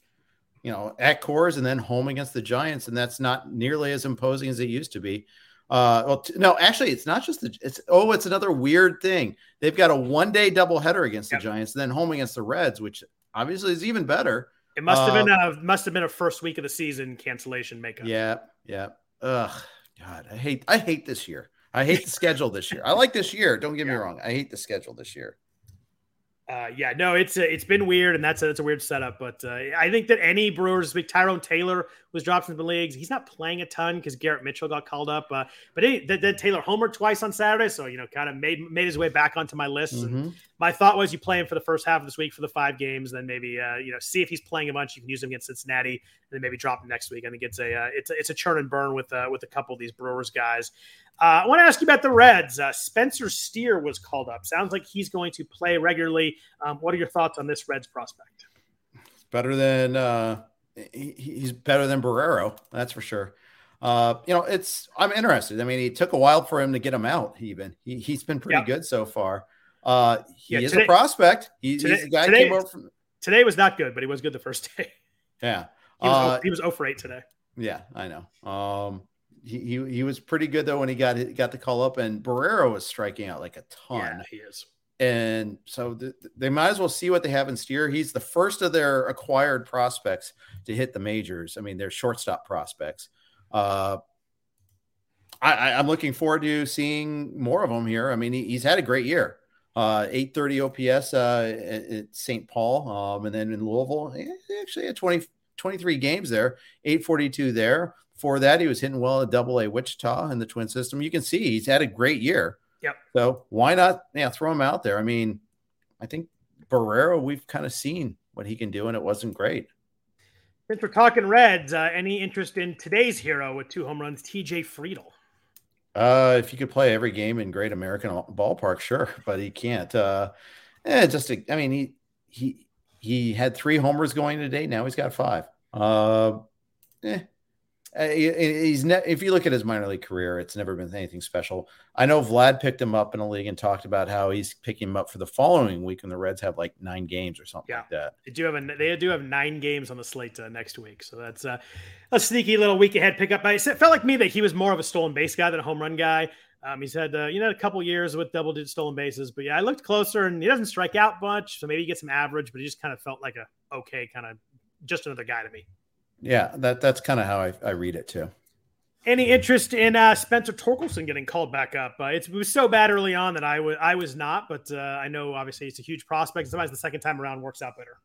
You know, at Coors and then home against the Giants, and that's not nearly as imposing as it used to be. Uh, well, t- no, actually, it's not just the. It's oh, it's another weird thing. They've got a one day doubleheader against the yep. Giants, and then home against the Reds, which obviously is even better. It must have been a must have been a first week of the season cancellation makeup. Yeah, yeah. Ugh, God, I hate I hate this year. I hate the schedule this year. I like this year. Don't get me wrong. I hate the schedule this year. Uh, yeah, no, it's uh, it's been weird, and that's a, that's a weird setup. But uh, I think that any Brewers, like Tyrone Taylor was dropped into the leagues. He's not playing a ton because Garrett Mitchell got called up. Uh, but then Taylor homer twice on Saturday, so you know, kind of made made his way back onto my list. Mm-hmm. And my thought was, you play him for the first half of this week for the five games, then maybe uh, you know see if he's playing a bunch. You can use him against Cincinnati, and then maybe drop him next week. I think it's a uh, it's a, it's a churn and burn with uh, with a couple of these Brewers guys. Uh, I want to ask you about the Reds. Uh, Spencer Steer was called up. Sounds like he's going to play regularly. Um, what are your thoughts on this Reds prospect? Better than uh, he, he's better than Barrero, that's for sure. Uh, you know, it's I'm interested. I mean, it took a while for him to get him out. Even he, he's been pretty good so far. Uh, he yeah, is today, a prospect. He, today, he's a guy today, came over from. Today was not good, but he was good the first day. Yeah, he was, uh, he was 0 for 8 today. Yeah, I know. Um, he, he, he was pretty good though when he got got the call up, and Barrero was striking out like a ton. Yeah, he is. And so the, they might as well see what they have in Steer. He's the first of their acquired prospects to hit the majors. I mean, they're shortstop prospects. Uh, I, am looking forward to seeing more of him here. I mean, he, he's had a great year. Uh, 830 OPS uh, at, at St. Paul, um, and then in Louisville, actually had 20, 23 games there, 842 there. For that, he was hitting well at Double A Wichita in the Twin System. You can see he's had a great year. Yep. So why not? Yeah, throw him out there. I mean, I think Barrero, we've kind of seen what he can do, and it wasn't great. Since we're talking Reds, uh, any interest in today's hero with two home runs, TJ Friedl? Uh, if you could play every game in Great American Ballpark, sure, but he can't. Uh, eh, just a, I mean, he he he had three homers going today. Now he's got five. Uh, eh, uh, he's ne- if you look at his minor league career, it's never been anything special. I know Vlad picked him up in a league and talked about how he's picking him up for the following week, and the Reds have like nine games or something yeah. like that. They do have a, they do have nine games on the slate uh, next week, so that's uh, a sneaky little week ahead pickup. I, it felt like me that he was more of a stolen base guy than a home run guy. Um, he's had uh, you know a couple years with double digit stolen bases, but yeah, I looked closer and he doesn't strike out much, so maybe he gets some average, but he just kind of felt like a okay kind of just another guy to me. Yeah, that that's kind of how I, I read it too. Any interest in uh, Spencer Torkelson getting called back up? Uh, it was so bad early on that I was I was not, but uh, I know obviously it's a huge prospect. Sometimes the second time around works out better.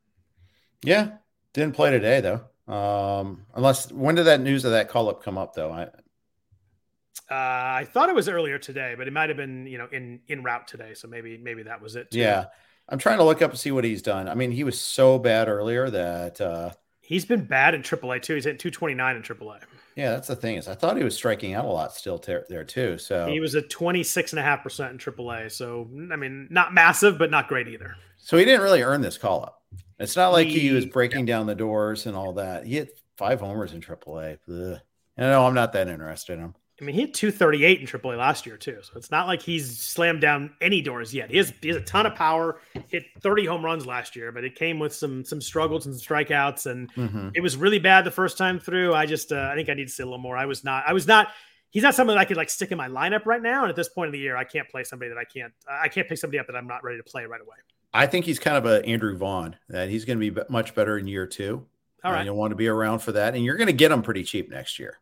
Yeah, didn't play today though. Um, unless when did that news of that call up come up though? I uh, I thought it was earlier today, but it might have been you know in in route today. So maybe maybe that was it. Too. Yeah, I'm trying to look up and see what he's done. I mean, he was so bad earlier that uh, he's been bad in AAA too. He's at 229 in AAA. Yeah, that's the thing is I thought he was striking out a lot still ter- there too. So he was at 26 and a half percent in AAA. So I mean, not massive, but not great either. So he didn't really earn this call up. It's not like he, he was breaking yeah. down the doors and all that. He hit five homers in AAA. Ugh. I know I'm not that interested in him. I mean, he hit 238 in AAA last year too, so it's not like he's slammed down any doors yet. He has he has a ton of power. Hit 30 home runs last year, but it came with some some struggles and some strikeouts, and mm-hmm. it was really bad the first time through. I just uh, I think I need to see a little more. I was not I was not. He's not someone that I could like stick in my lineup right now. And at this point of the year, I can't play somebody that I can't. I can't pick somebody up that I'm not ready to play right away. I think he's kind of a Andrew Vaughn that he's going to be much better in year two. All right, you'll want to be around for that, and you're going to get him pretty cheap next year.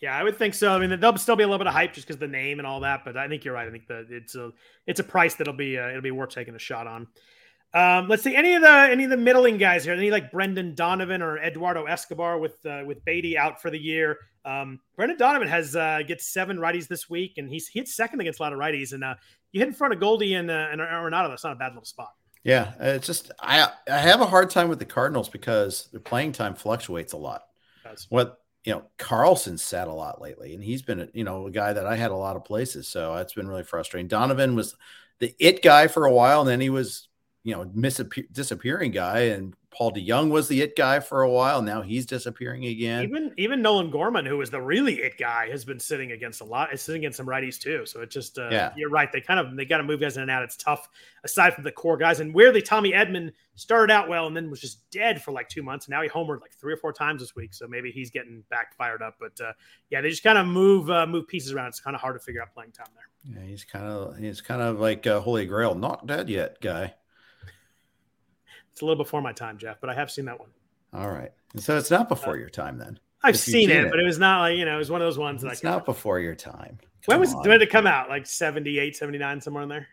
Yeah, I would think so. I mean, there'll still be a little bit of hype just because the name and all that, but I think you're right. I think that it's a it's a price that'll be uh, it'll be worth taking a shot on. Um, let's see any of the any of the middling guys here. Any like Brendan Donovan or Eduardo Escobar with uh, with Baty out for the year. Um, Brendan Donovan has uh, gets seven righties this week, and he's he hit second against a lot of righties. And uh, you hit in front of Goldie and uh, and Arenado. That's not a bad little spot. Yeah, it's just I I have a hard time with the Cardinals because their playing time fluctuates a lot. What you know, Carlson sat a lot lately, and he's been, you know, a guy that I had a lot of places. So it's been really frustrating. Donovan was the it guy for a while, and then he was, you know, disappearing guy. And Paul DeJong was the it guy for a while. Now he's disappearing again. Even even Nolan Gorman, who was the really it guy, has been sitting against a lot. Is sitting against some righties too. So it just uh, yeah. you're right. They kind of they got to move guys in and out. It's tough aside from the core guys. And weirdly, Tommy Edman started out well and then was just dead for like two months. And now he homered like three or four times this week. So maybe he's getting back fired up. But uh, yeah, they just kind of move uh, move pieces around. It's kind of hard to figure out playing time there. Yeah, he's kind of he's kind of like a Holy Grail, not dead yet guy. It's a little before my time, Jeff, but I have seen that one. All right. So it's not before your time then. I've seen, seen it, it. but it was not like you know, it was one of those ones that It's not before your time. When was when did it come out? Like 78, 79, somewhere in there.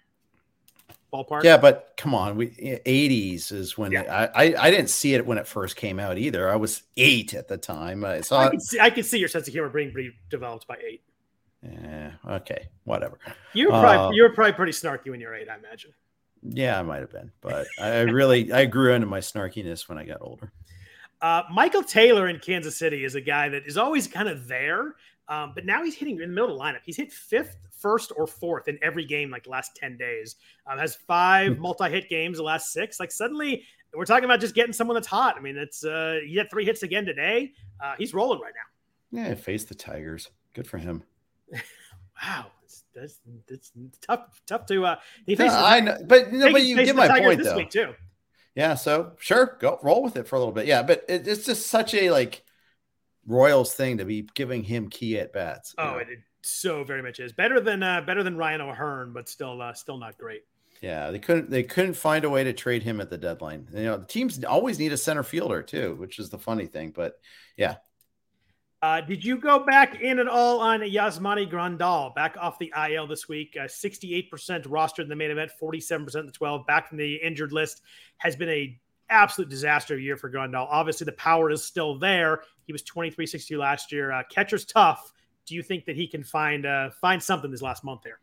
Ballpark. Yeah, but come on, we 80s is when Yeah. I, I I didn't see it when it first came out either. I was eight at the time. I saw I it. can see I see your sense of humor being pretty developed by eight. Yeah, okay, whatever. You were probably Uh, you were probably pretty snarky when you were eight, I imagine. Yeah, I might have been, but I really I grew into my snarkiness when I got older. Uh, Michael Taylor in Kansas City is a guy that is always kind of there, um, but now he's hitting in the middle of the lineup. He's hit fifth, first, or fourth in every game like the last 10 days. Um, has five multi hit games the last six. Like suddenly we're talking about just getting someone that's hot. I mean, it's uh, he had three hits again today. Uh, he's rolling right now. Yeah, face the Tigers. Good for him. Wow. It's, that's, tough, tough to, uh, he Yeah, faces, I know, but no, but you get my Tigers point this though. week too. Yeah, so sure, go roll with it for a little bit. Yeah, but it, it's just such a like Royals thing to be giving him key at bats. Oh, know? it, it so very much is better than, uh, better than Ryan O'Hearn, but still, uh, still not great. yeah, they couldn't they couldn't find a way to trade him at the deadline. You know, the teams always need a center fielder too, which is the funny thing. But yeah, Uh, did you go back in at all on Yasmani Grandal back off the IL this week? Uh, 68% rostered in the main event, 47% in the 12. Back from the injured list has been a absolute disaster year for Grandal. Obviously, the power is still there. He was 23-62 last year. Uh, catcher's tough. Do you think that he can find uh, find something this last month here?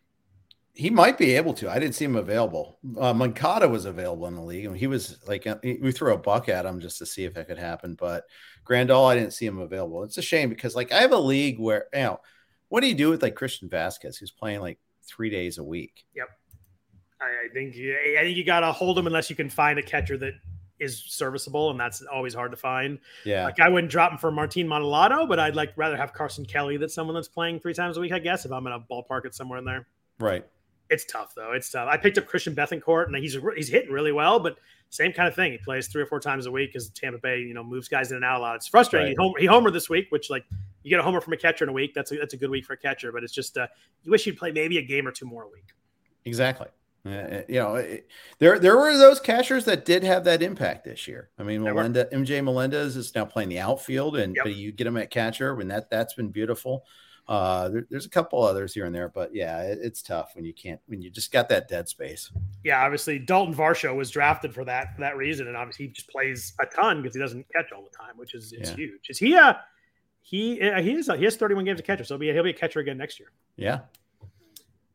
He might be able to. I didn't see him available. Uh, Moncada was available in the league, and he was like uh, we threw a buck at him just to see if it could happen. But Grandal, I didn't see him available. It's a shame because like I have a league where you know what do you do with like Christian Vazquez, who's playing like three days a week? I, I think I think you got to hold him unless you can find a catcher that is serviceable, and that's always hard to find. Yeah, Like I wouldn't drop him for Martin Maldonado, but I'd like rather have Carson Kelly than someone that's playing three times a week. I guess if I'm in a ballpark it somewhere in there. right. It's tough though. It's tough. I picked up Christian Bethancourt, and he's he's hitting really well, but same kind of thing. He plays three or four times a week because Tampa Bay, you know, moves guys in and out a lot. It's frustrating. Right. He, hom- he homered this week, which like you get a homer from a catcher in a week. That's a, that's a good week for a catcher, but it's just uh, you wish you'd play maybe a game or two more a week. Exactly. Uh, you know, it, there there were those cashers that did have that impact this year. I mean, Melinda, MJ Melendez is now playing the outfield, and Yep. but you get him at catcher, and that that's been beautiful. Uh, there, there's a couple others here and there, but yeah, it, it's tough when you can't when you just got that dead space. Yeah, obviously Dalton Varsho was drafted for that for that reason, and obviously he just plays a ton because he doesn't catch all the time, which is it's Yeah. huge. Is he uh he uh, he is he has 31 games to catcher, so he'll be he'll be a catcher again next year. Yeah.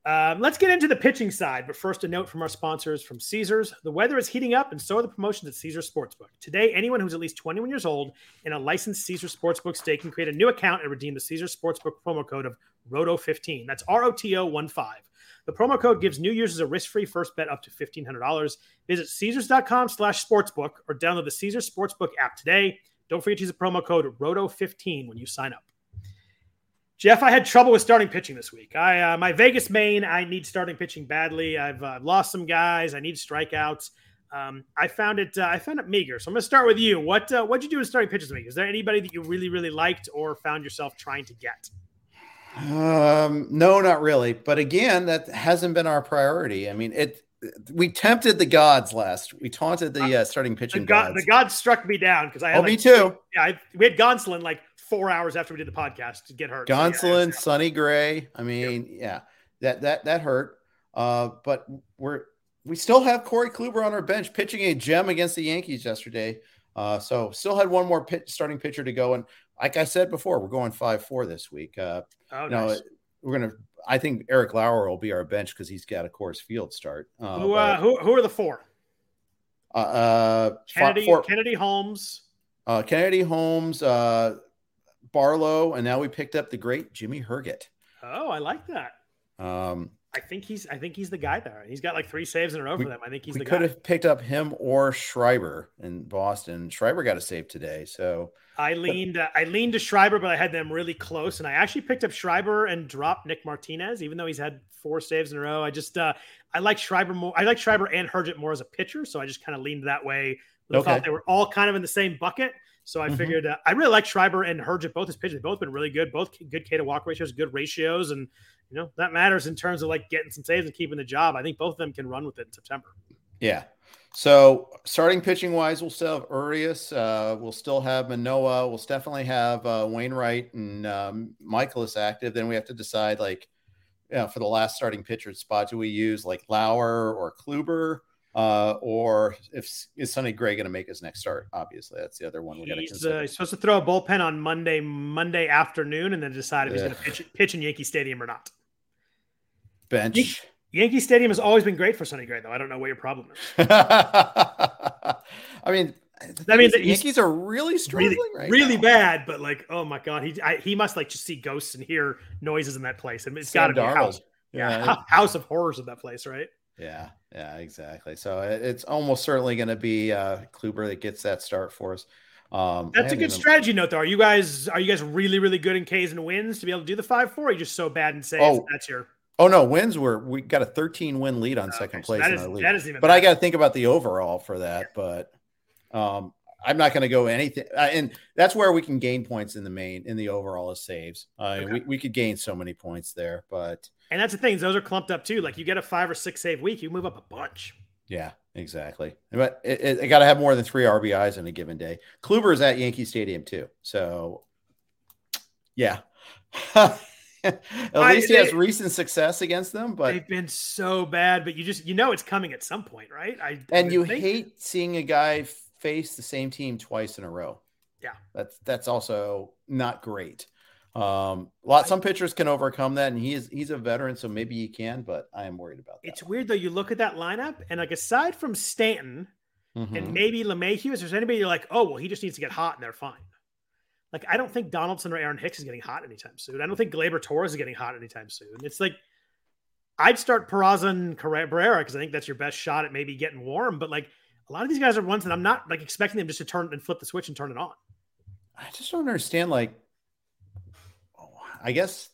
Um, let's get into the pitching side, but first, a note from our sponsors from Caesars. The weather is heating up, and so are the promotions at Caesars Sportsbook. Today, anyone who's at least 21 years old and a licensed Caesars Sportsbook stake can create a new account and redeem the Caesars Sportsbook promo code of ROTO15. That's R O T O 1 5. The promo code gives new users a risk-free first bet up to $1,500. Visit Caesars.com slash sportsbook or download the Caesars Sportsbook app today. Don't forget to use the promo code ROTO15 when you sign up. Jeff, I had trouble with starting pitching this week. I uh, my Vegas main, I need starting pitching badly. I've uh, lost some guys. I need strikeouts. Um, I found it. Uh, I found it meager. So I'm going to start with you. What uh, what'd you do with starting pitchers this week? Is there anybody that you really really liked or found yourself trying to get? Um, no, not really. But again, that hasn't been our priority. I mean, it. We tempted the gods last. We taunted the uh, starting The pitching god, gods. the gods struck me down because I had oh, like, me too. Yeah, I, we had Gonsolin like four hours after we did the podcast to get hurt. So, yeah, Gonsolin, Sonny Gray. I mean, yeah, that that that hurt. Uh, but we're we still have Corey Kluber on our bench pitching a gem against the Yankees yesterday. Uh, so still had one more pit, starting pitcher to go. And like I said before, we're going five four this week. Uh, oh, know, nice. we're gonna. I think Eric Lauer will be our bench because he's got a course field start. Uh, who, uh, but, who who are the four? uh, uh, Kennedy, for, Kennedy Holmes. uh, Kennedy Holmes, uh, Barlow, and now we picked up the great Jimmy Herget. Oh, I like that. Um, I think he's I think he's the guy there. He's got like three saves in a row We- for them. I think he's we the could guy. have picked up him or Schreiber in Boston. Schreiber got a save today, so I leaned uh, I leaned to Schreiber, but I had them really close, and I actually picked up Schreiber and dropped Nick Martinez, even though he's had four saves in a row. I just uh, I like Schreiber more. I like Schreiber and Herget more as a pitcher, so I just kind of leaned that way. I Okay. thought they were all kind of in the same bucket, so I Mhm. figured uh, I really like Schreiber and Herget both as pitchers. They've both been really good, both good K to walk ratios, good ratios, and you know that matters in terms of like getting some saves and keeping the job. I think both of them can run with it in September. yeah. So starting pitching wise, we'll still have Urias. Uh, we'll still have Manoah. We'll definitely have uh, Wainwright and um, Mikolas active. Then we have to decide, like, you know, for the last starting pitcher spot, do we use like Lauer or Kluber? Uh, or if is Sonny Gray going to make his next start? Obviously, that's the other one we got to consider. Uh, he's supposed to throw a bullpen on Monday, Monday afternoon, and then decide if he's going to pitch, pitch in Yankee Stadium or not. Bench. Yankee Stadium has always been great for Sonny Gray, though. I don't know what your problem is. I mean, that means that Yankees are really struggling really, right really now. bad. But like, oh my god, he I, he must like just see ghosts and hear noises in that place. And it's got to be a house, yeah, Yeah. house of horrors in that place, right? Yeah, yeah, exactly. So it- it's almost certainly going to be uh, Kluber that gets that start for us. Um, That's a good even- strategy note, though. Are you guys are you guys really really good in Ks and wins to be able to do the five four? Are you just so bad in saves? Oh, that's your Oh no, wins were we got a 13 win lead on second okay, so place that in is- that isn't even but I got to think about the overall for that. But um, I'm not going to go anything, uh, and that's where we can gain points in the main in the overall as saves. Uh, we we could gain so many points there, but and that's the thing. Those are clumped up too. Like you get a five or six save week, you move up a bunch. yeah, exactly. But it, it, it got to have more than three RBIs in a given day. Kluber is at Yankee Stadium too, so yeah. At I- least he has recent success against them, but They've been so bad, but you just you know it's coming at some point, right? I and you think. hate seeing a guy face the same team twice in a row. Yeah. that's that's also not great. Um, a lot some pitchers can overcome that, and he is he's a veteran, so maybe he can. But I am worried about that. It's weird though. You look at that lineup, and like aside from Stanton Mhm. and maybe LeMahieu, is there anybody you're like, oh well, he just needs to get hot and they're fine. Like I don't think Donaldson or Aaron Hicks is getting hot anytime soon. I don't think Gleyber Torres is getting hot anytime soon. It's like I'd start Peraza and Cabrera because I think that's your best shot at maybe getting warm. But like a lot of these guys are ones that I'm not like expecting them just to turn and flip the switch and turn it on. I just don't understand. Like, I guess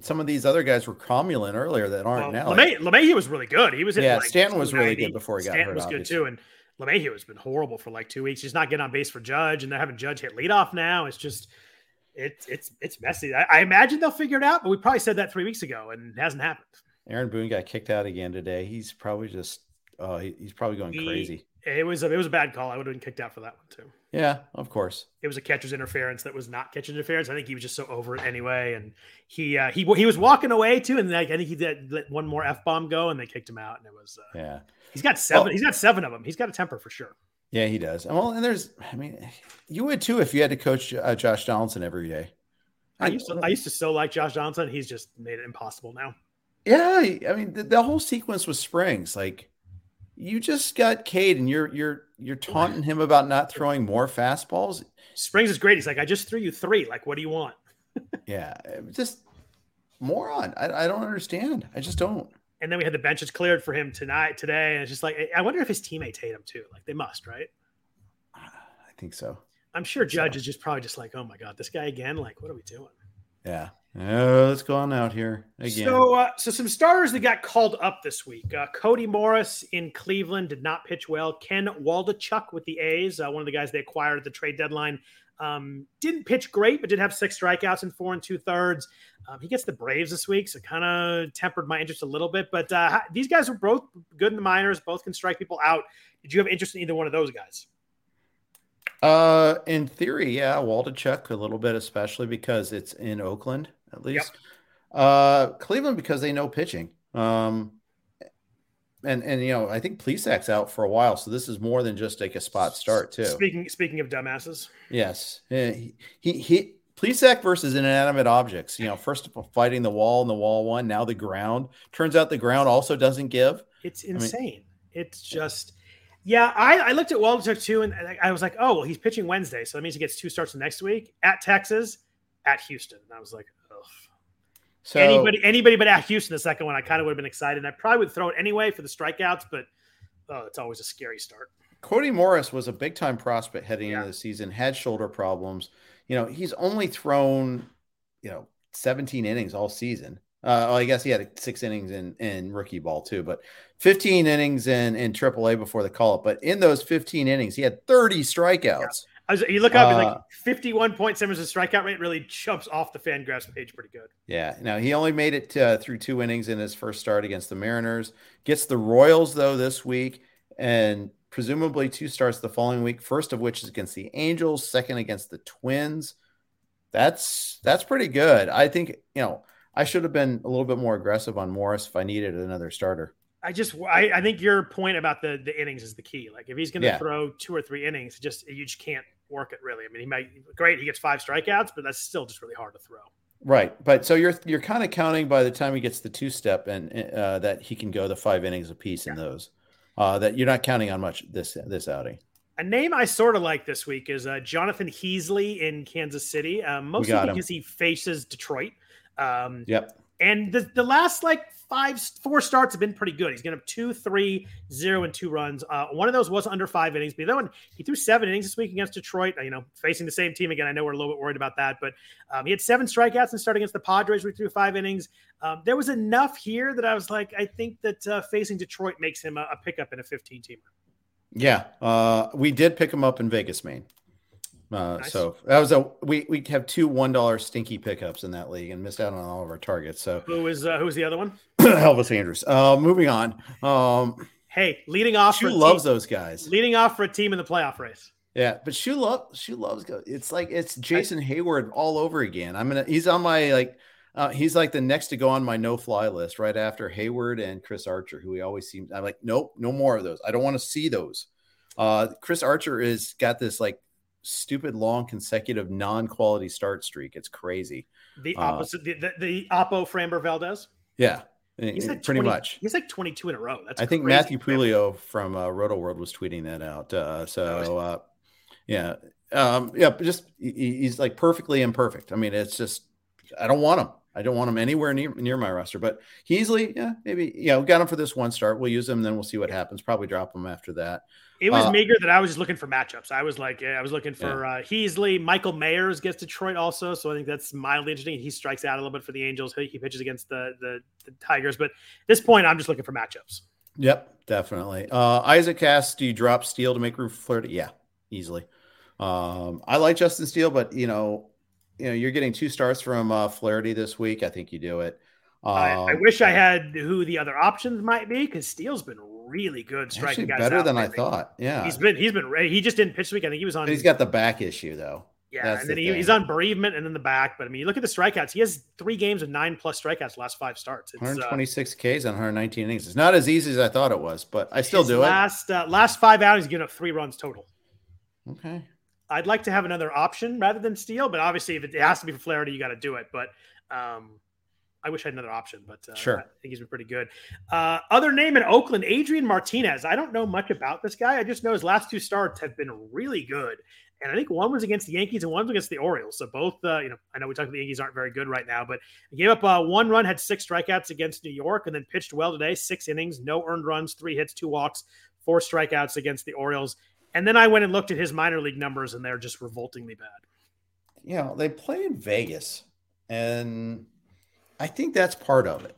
some of these other guys were cromulent earlier that aren't Well, now. Like, LeMay, LeMahieu was really good. He was Yeah, like Stanton was really good before he got Stanton hurt, was obviously. good too, and LeMahieu has been horrible for like two weeks. He's not getting on base for Judge, and they're having Judge hit leadoff now. It's just it's it's it's messy. I, I imagine they'll figure it out, but we probably said that three weeks ago, and it hasn't happened. Aaron Boone got kicked out again today. He's probably just oh, he, he's probably going He- crazy. It was a, it was a bad call. I would have been kicked out for that one too. Yeah, of course. It was a catcher's interference that was not catcher's interference. I think he was just so over it anyway, and he uh, he he was walking away too, and like I think he did let one more f bomb go, and they kicked him out, and it was uh, Yeah. he's got seven. Oh. He's got seven of them. He's got a temper for sure. Yeah, he does. And Well, and there's, I mean, you would too if you had to coach uh, Josh Donaldson every day. I used to I used to so like Josh Johnson. He's just made it impossible now. yeah, I mean, the, the whole sequence with Springs, like, you just got Cade, and you're you're you're taunting him about not throwing more fastballs. Springs is great. He's like, I just threw you three. Like, what do you want? Yeah, just moron. I, I don't understand. I just don't. And then we had the benches cleared for him tonight, today, and it's just like I wonder if his teammates hate him too. Like they must, right? I think so. I'm sure Judge So- is just probably just like, oh my god, this guy again. Like, what are we doing? Yeah. Uh, let's go on out here again. So, uh, so some starters that got called up this week. Uh, Cody Morris in Cleveland did not pitch well. Ken Waldichuk with the A's, uh, one of the guys they acquired at the trade deadline, um, didn't pitch great, but did have six strikeouts in four and two thirds. Um, he gets the Braves this week, so kind of tempered my interest a little bit. But uh, these guys are both good in the minors, both can strike people out. Did you have interest in either one of those guys? Uh, in theory, yeah, Waldichuk a little bit, especially because it's in Oakland, at least. Uh, Cleveland because they know pitching. Um, and and you know, I think Plesac's out for a while, so this is more than just like a spot start too. Speaking speaking of dumbasses, Yes, he he, he versus inanimate objects. You know, first of all, fighting the wall and the wall one, now the ground. Turns out the ground also doesn't give. It's mean- insane. it's just, yeah. I, I looked at Waldichuk too, and I, I was like, oh, well, he's pitching Wednesday, so that means he gets two starts next week at Texas, at Houston. And I was like, ugh. So anybody, anybody but at Houston, the second one, I kind of would have been excited. And I probably would throw it anyway for the strikeouts, but oh, it's always a scary start. Cody Morris was a big time prospect heading Yeah. into the season, had shoulder problems. You know, he's only thrown, you know, 17 innings all season. Uh, well, I guess he had six innings in, in rookie ball too, but 15 innings in, in AAA before the call up. But in those 15 innings, he had 30 strikeouts. I was, you look up, and Uh, like fifty-one point seven is a strikeout rate. Really jumps off the Fangraphs page pretty good. Yeah. Now he only made it uh, through two innings in his first start against the Mariners. Gets the Royals though this week, and presumably two starts the following week. First of which is against the Angels, second against the Twins. That's that's pretty good. I think you know I should have been a little bit more aggressive on Morris if I needed another starter. I just I, I think your point about the the innings is the key. Like if he's going to Yeah. throw two or three innings, just you just can't work it really. I mean, he might great he gets five strikeouts, but that's still just really hard to throw. Right, but so you're you're kind of counting by the time he gets the two step and uh, that he can go the five innings apiece in those. Uh, that you're not counting on much this this outing. A name I sort of like this week is uh, Jonathan Heasley in Kansas City, um, mostly got him. because he faces Detroit. Um, Yep. And the, the last like five, four starts have been pretty good. He's going to have two, three, zero, and two runs. Uh, one of those was under five innings, but the other one, he threw seven innings this week against Detroit. Uh, You know, facing the same team again. I know we're a little bit worried about that, but um, he had seven strikeouts and started against the Padres, he threw five innings. Um, there was enough here that I was like, I think that uh, facing Detroit makes him a, a pickup in a 15 teamer. Yeah, uh, we did pick him up in Vegas, Maine. Uh, Nice. So that was a we we have two one dollar stinky pickups in that league and missed out on all of our targets. So Who is uh, who was the other one? Elvis Andrus. Uh, moving on. Um, Hey, leading off. Shu loves team, those guys. leading off for a team in the playoff race. Yeah, but Shu love Shu loves go. It's like it's Jason Heyward all over again. I'm gonna. He's on my like. Uh, he's like the next to go on my no fly list right after Heyward and Chris Archer, who we always seem. I'm like, nope, no more of those. I don't want to see those. Uh, Chris Archer is got this like stupid long consecutive non quality start streak. It's crazy. The Uh, opposite, the, the, the Oppo Framber Valdez. Yeah, He's eh, like pretty 20 much. He's like 22 in a row. That's I think. Matthew Pouliot from uh, Rotoworld was tweeting that out. Uh, so uh, yeah, um, yeah, just he- he's like perfectly imperfect. I mean, it's just I don't want him. I don't want him anywhere near near my roster. But Heasley, yeah, maybe you know, got him for this one start. We'll use him, then we'll see what happens. Probably drop him after that. It was uh, meager that I was just looking for matchups. I was like, yeah, I was looking for uh, Heasley. Michael Mayers gets Detroit also, so I think that's mildly interesting. He strikes out a little bit for the Angels. He, he pitches against the, the the Tigers, but at this point, I'm just looking for matchups. Yep, definitely. Uh, Isaac Cass, do you drop Steele to make room for Flaherty? Yeah, easily. Um, I like Justin Steele, but you know, you know, you're getting two starts from uh, Flaherty this week. I think you do it. Um, I, I wish I had who the other options might be because Steele's been really good striking guys better than I thought. Yeah, He's been he's been he just didn't pitch this week. I think he was on. But he's got the back issue though. yeah, that's and then the he, he's on bereavement and in the back. But I mean, you look at the strikeouts. He has three games of nine plus strikeouts last five starts. It's, uh, 126 Ks on 119 innings. It's not as easy as I thought it was, but I still do last, Uh, last five outings, given up three runs total. Okay. I'd like to have another option rather than Steele, but obviously, if it has to be for Flaherty, you got to do it. But um, I wish I had another option, but uh, Sure. I think he's been pretty good. Uh, other name in Oakland, Adrian Martinez. I don't know much about this guy. I just know his last two starts have been really good. And I think one was against the Yankees and one was against the Orioles. So both, uh, you know, I know we talked about the Yankees aren't very good right now, but he gave up uh, one run, had six strikeouts against New York, and then pitched well today. Six innings, no earned runs, three hits, two walks, four strikeouts against the Orioles. And then I went and looked at his minor league numbers, and they're just revoltingly bad. You know, they play in Vegas, and I think that's part of it.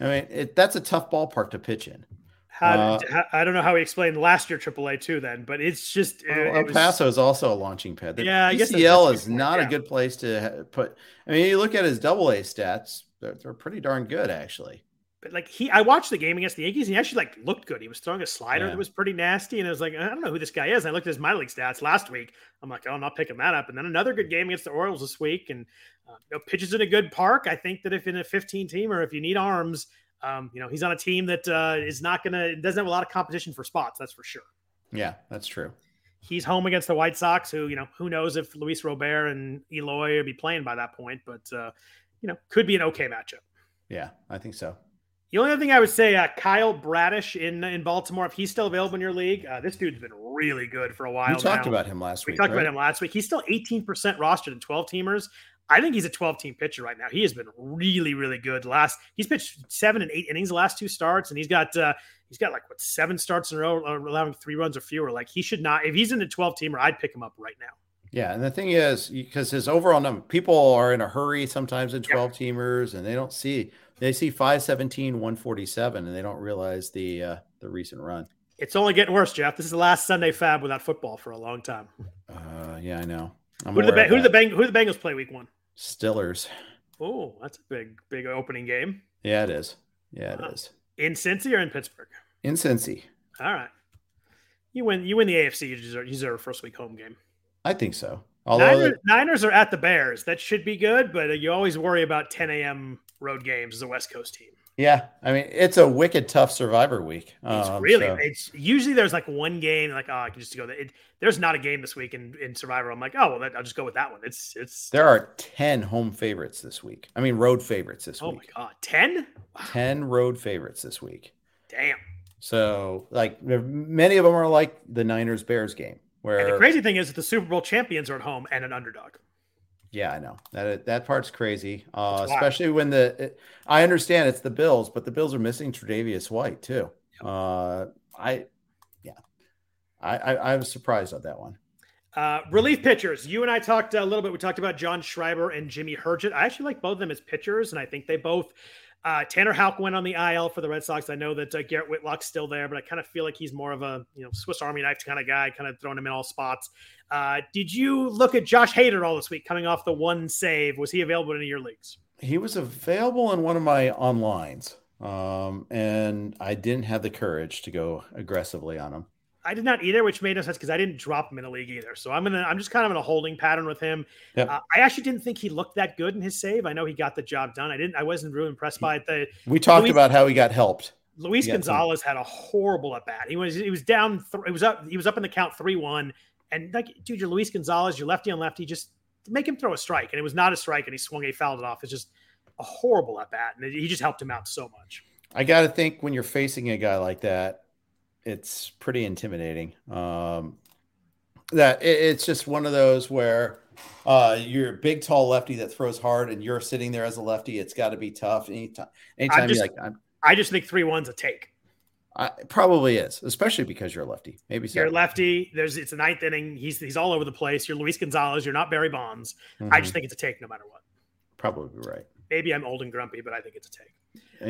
I mean, it, that's a tough ballpark to pitch in. How, Uh, I don't know how he explained last year AAA too. Then, but it's just it, it El was- Paso is also a launching pad. The Yeah, I PCL is not yeah. a good place to put. I mean, you look at his double A stats; they're, they're pretty darn good, actually. But like he, I watched the game against the Yankees, and he actually like looked good. He was throwing a slider Yeah. that was pretty nasty, and I was like, I don't know who this guy is. And I looked at his minor league stats last week. I'm like, oh, I'm not picking that up. And then another good game against the Orioles this week, and uh, you know, pitches in a good park. I think that if in a 15 team or if you need arms, um, you know, he's on a team that uh, is not gonna doesn't have a lot of competition for spots. That's for sure. Yeah, that's true. He's home against the White Sox, who you know, who knows if Luis Robert and Eloy will be playing by that point, but uh, you know, could be an okay matchup. Yeah, I think so. The only other thing I would say, uh, Kyle Bradish in in Baltimore, if he's still available in your league, uh, this dude's been really good for a while. We talked now. about him last We week. We talked right? about him last week. He's still 18% rostered in 12 teamers. I think he's a 12 team pitcher right now. He has been really, really good. Last he's pitched seven and eight innings the last two starts, and he's got uh, he's got like what seven starts in a row, uh, allowing three runs or fewer. Like he should not. If he's in a 12 teamer, I'd pick him up right now. Yeah, and the thing is, because his overall number, people are in a hurry sometimes in 12 teamers and they don't see, they see 517, 147, and they don't realize the uh, the recent run. It's only getting worse, Jeff. This is the last Sunday FAAB without football for a long time. Uh, yeah, I know. I'm Who do the Ba- who do the. Bang- who the Bengals play week one? Stillers? Oh, that's a big big opening game Yeah, it is. Yeah, it is. in Cincy or in Pittsburgh. In Cincy. All right. You win. You win the AFC. You deserve, you deserve a first week home game. I think so. Although Niners, Niners are at the Bears. That should be good, but you always worry about 10 a.m. road games as a West Coast team. Yeah, I mean it's a wicked tough Survivor week. It's Um, really. so- It's usually there's like one game, like oh, I can just go. There. It, there's not a game this week in, in Survivor. I'm like, oh well, that, I'll just go with that one. It's it's. there are ten home favorites this week. I mean road favorites this week. Oh my god, ten! Ten road favorites this week. Damn. So like there- many of them are like the Niners Bears game where And the crazy thing is that the Super Bowl champions are at home and an underdog. Yeah, I know that that part's crazy, uh, especially when the it, I understand it's the Bills, but the Bills are missing Tre'Davious White too. Uh, I, yeah, I, I I was surprised at that one. Uh, relief pitchers. You and I talked a little bit. We talked about John Schreiber and Jimmy Herget. I actually like both of them as pitchers, and I think they both. Uh, Tanner Houck went on the IL for the Red Sox. I know that uh, Garrett Whitlock's still there, but I kind of feel like he's more of a you know Swiss Army knife kind of guy, kind of throwing him in all spots. Uh, did you look at Josh Hader all this week, coming off the one save? Was he available in any of your leagues? He was available in one of my onlines, um, and I didn't have the courage to go aggressively on him. I did not either, which made no sense because I didn't drop him in a league either. So I'm gonna I'm just kind of in a holding pattern with him. Yep. Uh, I actually didn't think he looked that good in his save. I know he got the job done. I didn't. I wasn't really impressed by it. The We talked Luis- about how he got helped. Luis Gonzalez had a horrible at bat. He was he was down. Th- it was up. He was up in the count three one. And like, dude, you're Luis Gonzalez. You're lefty on lefty. Just make him throw a strike. And it was not a strike. And he swung. He fouled it off. It's just a horrible at bat. And he just helped him out so much. I got to think when you're facing a guy like that, it's pretty intimidating. Um, that it, it's just one of those where uh, you're a big, tall lefty that throws hard, and you're sitting there as a lefty. It's got to be tough. Anytime, anytime just- you like, I'm, I just think three one's a take. I, it probably is, especially because you're a lefty. Maybe so. You're a lefty. There's it's a ninth inning. He's he's all over the place. You're Luis Gonzalez. You're not Barry Bonds. I just Mhm. think it's a take no matter what. probably right. Maybe I'm old and grumpy, but I think it's a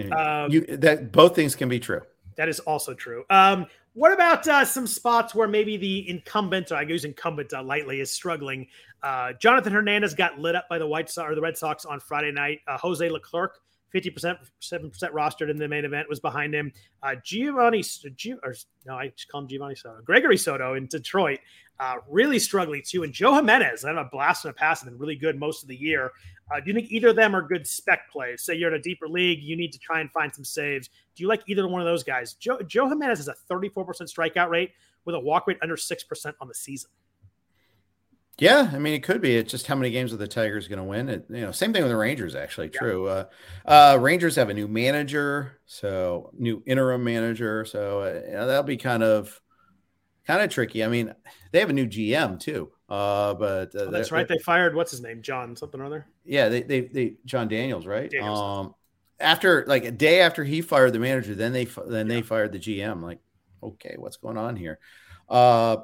take. Um, you that both things can be true. That is also true. Um, what about uh, some spots where maybe the incumbent, or I use incumbent uh, lightly, is struggling? Uh, Jonathan Hernandez got lit up by the White Sox or the Red Sox on Friday night. Uh, Jose Leclerc, fifty percent, seven percent rostered in the main event, was behind him. Uh, Giovanni, Gi- or no, I just call him Giovanni Soto. Gregory Soto in Detroit, uh, really struggling too. And Joe Jimenez, I have a blast a pass, have been really good most of the year. Uh, do you think either of them are good spec plays? Say you're in a deeper league, you need to try and find some saves. Do you like either one of those guys? Joe, Joe Jimenez has a 34% strikeout rate with a walk rate under 6% on the season. Yeah, I mean it could be. It's just how many games are the Tigers going to win? It, you know, same thing with the Rangers. Actually, Yeah. true. Uh, uh, Rangers have a new manager, so new interim manager. So uh, you know, that'll be kind of kind of tricky. I mean, they have a new GM too. Uh, but uh, Oh, that's right. They fired what's his name, John something or other. Yeah, they they, they Jon Daniels, right? Daniels. Um, after like a day after he fired the manager, then they then they fired the GM. Like, okay, what's going on here? Uh,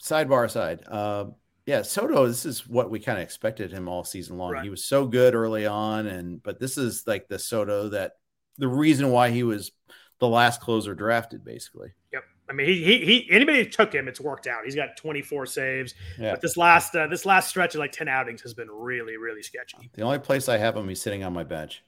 sidebar aside, uh, yeah, Soto. This is what we kind of expected him all season long. Right. He was so good early on, and but this is like the Soto that the reason why he was the last closer drafted, basically. Yep. I mean, he, he, he anybody who took him, it's worked out. He's got 24 saves, Yeah. but this last uh, this last stretch of like 10 outings has been really really sketchy. The only place I have him, he's sitting on my bench.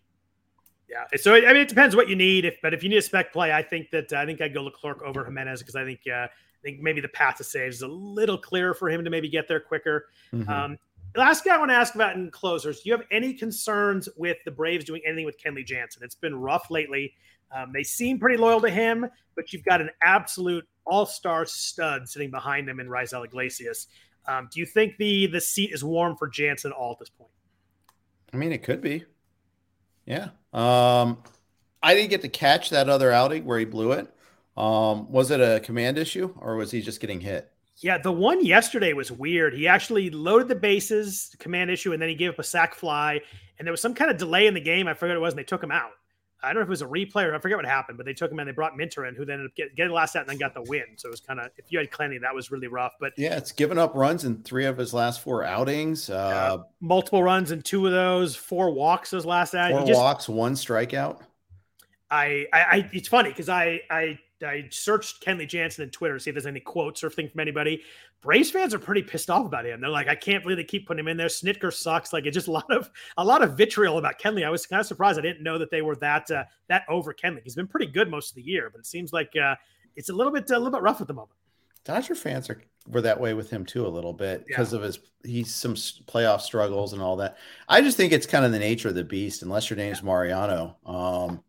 Yeah. So I mean, it depends what you need. If but if you need a spec play, I think that I think I'd go Leclerc over Jimenez because I think uh, I think maybe the path to saves is a little clearer for him to maybe get there quicker. Mhm. Um, last guy I want to ask about in closers. Do you have any concerns with the Braves doing anything with Kenley Jansen? It's been rough lately. Um, they seem pretty loyal to him, but you've got an absolute all-star stud sitting behind them in Raisel Iglesias. Um, do you think the the seat is warm for Jansen all at this point? I mean, it could be. Yeah. Um, I didn't get to catch that other outing where he blew it. Um, was it a command issue or was he just getting hit? Yeah, the one yesterday was weird. He actually loaded the bases, command issue, and then he gave up a sack fly. And there was some kind of delay in the game. I forget what it was, and they took him out. I don't know if it was a replay or I forget what happened, but they took him and they brought Minter in, who then ended up get, getting the last out and then got the win. So it was kind of if you had Clenny, that was really rough. But Yeah, it's given up runs in three of his last four outings. Uh, multiple runs in two of those, four walks those last out. four just, walks, one strikeout. I, I, I, it's funny because I, I, I searched Kenley Jansen in Twitter to see if there's any quotes or thing from anybody. Braves fans are pretty pissed off about him. They're like, I can't believe they keep putting him in there. Snitker sucks. Like it's just a lot of a lot of vitriol about Kenley. I was kind of surprised. I didn't know that they were that uh, that over Kenley. He's been pretty good most of the year, but it seems like uh, it's a little bit a little bit rough at the moment. Dodger fans are were that way with him too a little bit because yeah. of his he's some playoff struggles and all that. I just think it's kind of the nature of the beast. Unless your name's yeah. Mariano, um,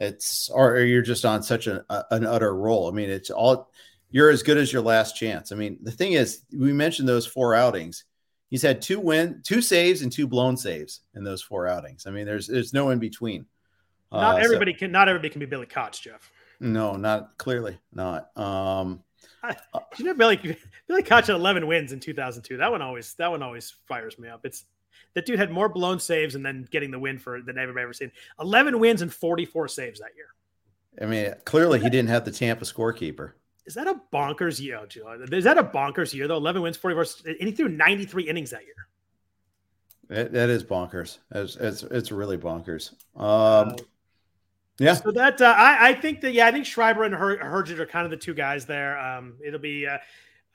it's or, or, you're just on such an an utter roll. I mean, it's all you're as good as your last chance. I mean, the thing is, we mentioned those four outings. He's had two win, two saves, and two blown saves in those four outings. I mean, there's there's no in between. Not uh, everybody so, can. Not everybody can be Billy Koch, Jeff. No, not clearly not. Um, you know, Billy Billy Koch had 11 wins in 2002. That one always that one always fires me up. It's that dude had more blown saves and then getting the win for than I've ever seen. 11 wins and 44 saves that year. I mean, clearly he didn't have the Tampa scorekeeper. Is that a bonkers year? Is that a bonkers year though? 11 wins, 44, and he threw 93 innings that year. That, that is bonkers. It's, it's, it's really bonkers. Um, yeah. So that uh, I, I think that yeah, I think Schreiber and Her- Herget are kind of the two guys there. Um, it'll be uh,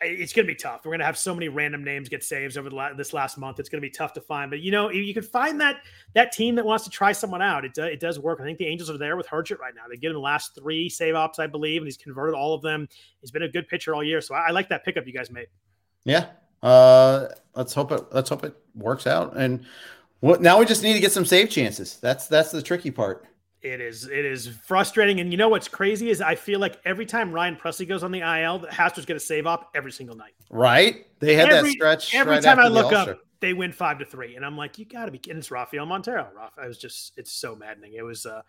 it's going to be tough. We're going to have so many random names get saves over la- this last month. It's going to be tough to find. But you know, you can find that that team that wants to try someone out. It do, it does work. I think the Angels are there with Herget right now. They get him the last three save ops, I believe, and he's converted all of them. He's been a good pitcher all year. So I, I like that pickup you guys made. Yeah. Uh, let's hope it. Let's hope it works out. And what now? We just need to get some save chances. That's that's the tricky part. It is it is frustrating, and you know what's crazy is I feel like every time Ryan Pressly goes on the IL, the Astros going to save up every single night. Right? They had every, that stretch. Every right time I look up, they win five to three, and I'm like, you got to be kidding! It's Rafael Montero. I was just, it's so maddening. It was. uh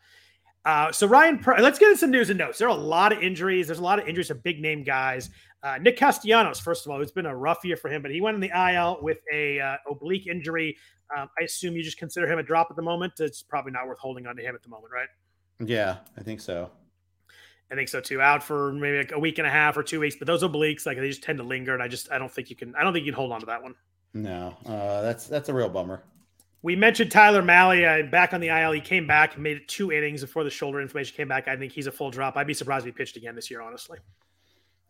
uh, so Ryan, let's get into some news and notes. There are a lot of injuries. There's a lot of injuries of big name guys. Uh, Nick Castellanos, first of all, it's been a rough year for him, but he went in the IL with a uh, oblique injury. Um, I assume you just consider him a drop at the moment. It's probably not worth holding on to him at the moment, right? Yeah, I think so. I think so too. Out for maybe like a week and a half or two weeks, but those obliques, like they just tend to linger, and I just I don't think you can. I don't think you can hold on to that one. No, uh, that's that's a real bummer. We mentioned Tyler Mahle uh, back on the IL. He came back, made it two innings before the shoulder inflammation came back. I think he's a full drop. I'd be surprised if he pitched again this year, honestly.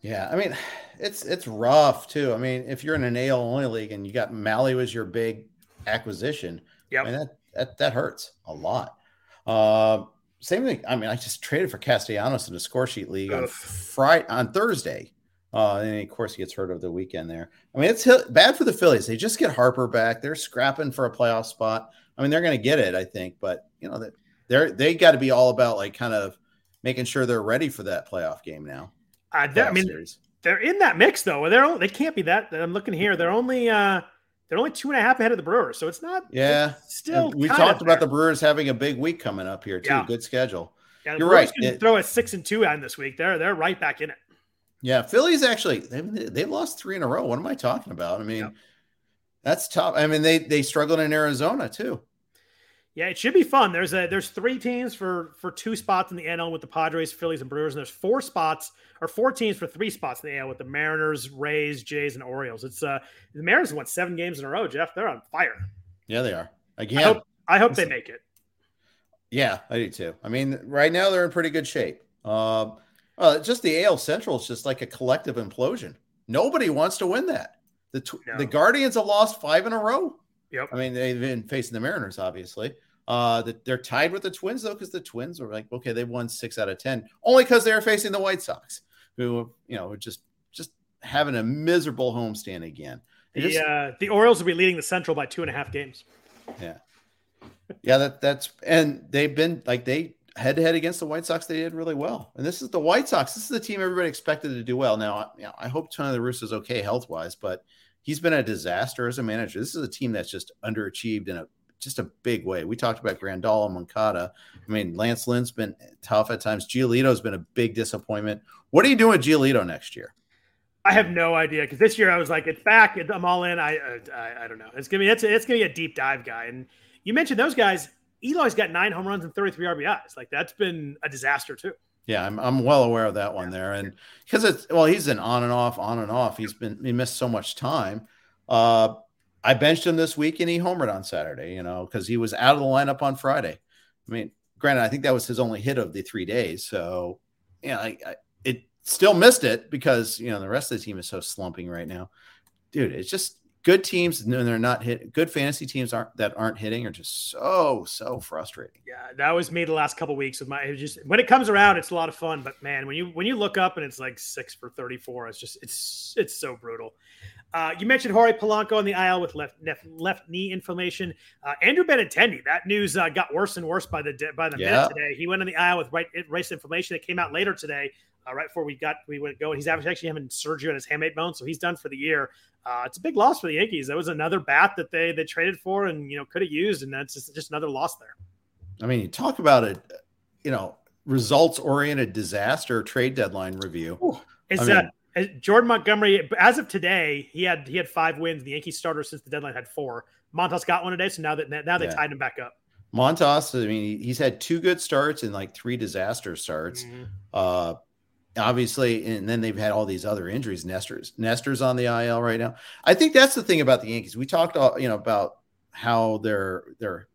Yeah, I mean, it's it's rough too. I mean, if you're in an AL only league and you got Mahle was your big acquisition, yeah, I mean, that that that hurts a lot. Uh, same thing. I mean, I just traded for Castellanos in the score sheet league on Friday on Thursday. Uh, and of course, he gets hurt over the weekend there. I mean, it's bad for the Phillies. They just get Harper back. They're scrapping for a playoff spot. I mean, they're going to get it, I think, but you know, they're they got to be all about like kind of making sure they're ready for that playoff game now. Uh, I mean, series. they're in that mix though. They're they can't be that. I'm looking here. They're only uh they're only two and a half ahead of the Brewers, so it's not. Yeah, it's still. we talked about the Brewers having a big week coming up here too. Yeah. Good schedule. Yeah, You're Brewers right. It, throw a six and two on this week. They're they're right back in it. Yeah, Phillies actually they've, they've lost three in a row. What am I talking about? I mean, yeah. that's tough. I mean, they they struggled in Arizona too. Yeah, it should be fun. There's a there's three teams for for two spots in the NL with the Padres, Phillies, and Brewers, and there's four spots or four teams for three spots in the NL with the Mariners, Rays, Jays, and Orioles. It's uh the Mariners won seven games in a row. Jeff, they're on fire. Yeah, they are. Again, I hope, I hope they make it. Yeah, I do too. I mean, right now they're in pretty good shape. Uh, uh, just the AL Central is just like a collective implosion. Nobody wants to win that. The tw- no. the Guardians have lost five in a row. Yep. I mean, they've been facing the Mariners, obviously. Uh, that they're tied with the Twins though, because the Twins are like, okay, they won six out of ten, only because they are facing the White Sox, who you know just just having a miserable homestand again. The just, uh, the Orioles will be leading the Central by two and a half games. Yeah, yeah, that that's and they've been like they head to head against the White Sox. They did really well, and this is the White Sox. This is the team everybody expected to do well. Now, you know, I hope Tony La Russa is okay health wise, but he's been a disaster as a manager. This is a team that's just underachieved in a just a big way. We talked about Grandal and Moncada. I mean, Lance Lynn's been tough at times. Giolito's been a big disappointment. What are you doing with Giolito next year? I have no idea because this year I was like, it's back. I'm all in. I I, I don't know. It's gonna be it's, it's gonna be a deep dive guy. And you mentioned those guys. Eloy's got nine home runs and 33 RBIs. Like that's been a disaster too. Yeah, I'm, I'm well aware of that one there, and because it's well, he's an on and off, on and off. He's been he missed so much time. Uh, I benched him this week and he homered on Saturday, you know, because he was out of the lineup on Friday. I mean, granted, I think that was his only hit of the three days. So, yeah, I, I, it still missed it because, you know, the rest of the team is so slumping right now. Dude, it's just good teams and they're not hit. Good fantasy teams aren't that aren't hitting are just so so frustrating. Yeah, that was me the last couple weeks with my. It just when it comes around, it's a lot of fun. But man, when you when you look up and it's like six for thirty four, it's just it's it's so brutal. Uh, you mentioned Jorge Polanco on the IL with left left, left knee inflammation. Uh, Andrew Benintendi, that news uh, got worse and worse by the by the yeah. minute today. He went on the IL with right race inflammation that came out later today uh, right before we got we went going. He's actually having surgery on his hamate bone, so he's done for the year. Uh, it's a big loss for the Yankees. That was another bat that they they traded for and you know could have used, and that's just, just another loss there. I mean, you talk about it, you know, results oriented disaster trade deadline review. Ooh, it's I mean, uh, Jordan Montgomery. As of today, he had he had five wins. The Yankees starter since the deadline had four. Montas got one today, so now that now they yeah. tied him back up. Montas, I mean, he's had two good starts and like three disaster starts. Mm-hmm. Uh, obviously, and then they've had all these other injuries. Nestor's Nestor's on the IL right now. I think that's the thing about the Yankees. We talked, all, you know, about how their their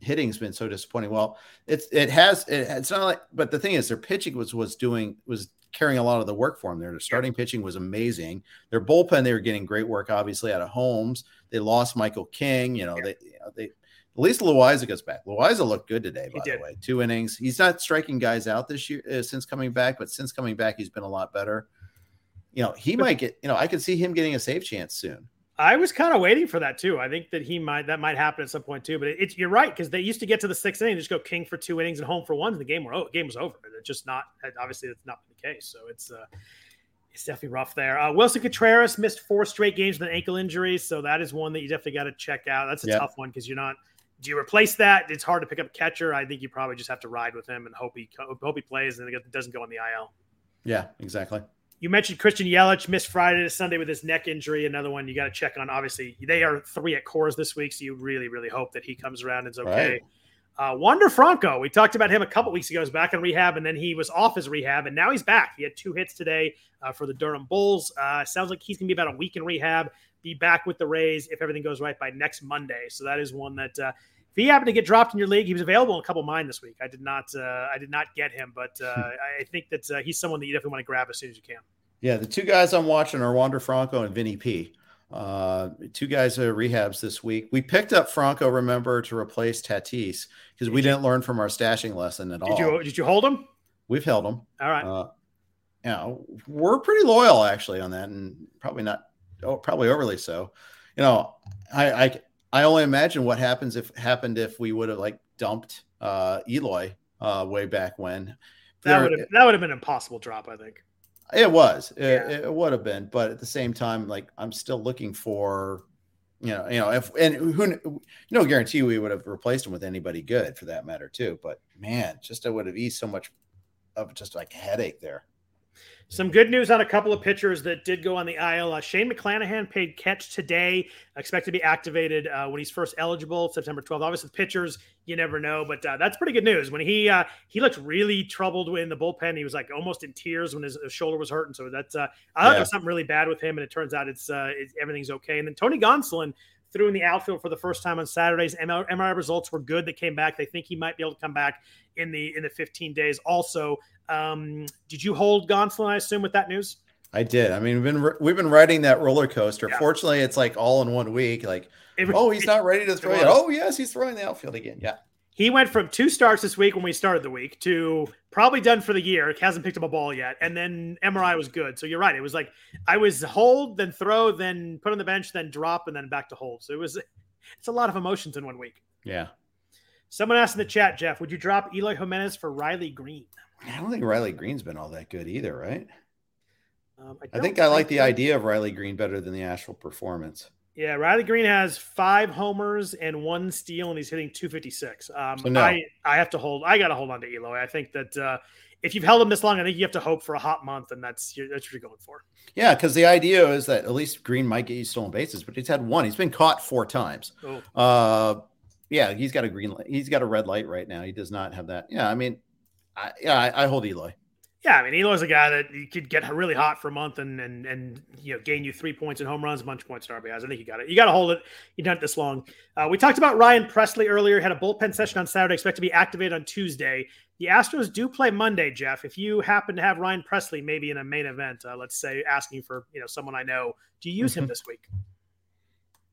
hitting's been so disappointing. Well, it's it has it, it's not like, but the thing is, their pitching was was doing was carrying a lot of the work for them. Their starting pitching was amazing. Their bullpen, they were getting great work, obviously, out of Holmes. They lost Michael King. You know, yeah. they you know, they at least Loiza goes back. Loiza looked good today, by the way. Two innings. He's not striking guys out this year uh, since coming back, but since coming back, he's been a lot better. You know, he might get. You know, I could see him getting a save chance soon. I was kind of waiting for that too. I think that he might that might happen at some point too. But it, it, you're right because they used to get to the sixth inning, just go King for two innings and Holmes for one, and the game were oh, game was over. It's just not obviously that's not been the case. So it's uh, it's definitely rough there. Uh, Willson Contreras missed four straight games with an ankle injury, so that is one that you definitely got to check out. That's a yep. tough one because you're not do you replace that? It's hard to pick up a catcher. I think you probably just have to ride with him and hope he hope he plays and it doesn't go on the IL. Yeah, exactly. You mentioned Christian Yelich missed Friday to Sunday with his neck injury. Another one you got to check on. Obviously, they are three at Coors this week, so you really, really hope that he comes around and is okay. Right. Uh, Wander Franco, we talked about him a couple weeks ago. He's back in rehab, and then he was off his rehab, and now he's back. He had two hits today uh, for the Durham Bulls. Uh, sounds like he's going to be about a week in rehab be back with the Rays if everything goes right by next Monday. So that is one that uh, if he happened to get dropped in your league, he was available in a couple of mine this week. I did not uh, I did not get him, but uh, I think that uh, he's someone that you definitely want to grab as soon as you can. Yeah, the two guys I'm watching are Wander Franco and Vinny P. Uh, two guys are rehabs this week. We picked up Franco, remember, to replace Tatis because we didn't learn from our stashing lesson at did all. You, did you hold him? We've held him. All right. Uh, you know, we're pretty loyal actually on that, and probably not oh, probably overly so. You know, I, I I only imagine what happens if happened if we would have like dumped uh, Eloy uh, way back when. That would have that would have been an impossible drop, I think. It was. Yeah. It, it would have been, but at the same time, like I'm still looking for, you know, you know, if and who, no guarantee we would have replaced him with anybody good for that matter too. But man, just it would have eased so much of just like headache there. Some good news on a couple of pitchers that did go on the IL. Uh, Shane McClanahan paid catch today, expected to be activated uh, when he's first eligible, September 12th. Obviously, pitchers, you never know, but uh, that's pretty good news. When he uh, he looked really troubled in the bullpen, he was like almost in tears when his, his shoulder was hurting. So that's uh, I thought yeah. there was something really bad with him, and it turns out it's, uh, it's everything's okay. And then Tony Gonsolin threw in the outfield for the first time on Saturdays. MRI results were good. That came back. They think he might be able to come back in the in the 15 days. Also, um, did you hold Gonsolin? I assume with that news. I did. I mean, we've been we've been riding that roller coaster. Yeah. Fortunately, it's like all in one week. Like, it, oh, he's not ready to throw it. Oh, yes, he's throwing the outfield again. Yeah. He went from two starts this week when we started the week to probably done for the year. Hasn't picked up a ball yet, and then MRI was good. So you're right. It was like I was hold, then throw, then put on the bench, then drop, and then back to hold. So it was it's a lot of emotions in one week. Yeah. Someone asked in the chat, Jeff, would you drop Eloy Jimenez for Riley Greene? I don't think Riley Greene's been all that good either, right? Um, I, I, think I like the idea of Riley Greene better than the actual performance. Yeah, Riley Greene has five homers and one steal, and he's hitting 256. Um, so no. I, I have to hold. I got to hold on to Eloy. I think that uh, if you've held him this long, I think you have to hope for a hot month, and that's that's what you're going for. Yeah, because the idea is that at least Greene might get you stolen bases, but he's had one. He's been caught four times. Oh. Uh, yeah, he's got a green light. He's got a red light right now. He does not have that. Yeah, I mean, I, yeah, I, I hold Eloy. Yeah, I mean Eloy's a guy that you could get really hot for a month and and and you know gain you three points in home runs, a bunch of points in RBIs. I think you got it. You got to hold it. You done it this long. Uh, we talked about Ryan Pressly earlier. Had a bullpen session on Saturday. Expect to be activated on Tuesday. The Astros do play Monday, Jeff. If you happen to have Ryan Pressly maybe in a main event, uh, let's say asking for you know someone I know, do you use him mm-hmm. this week?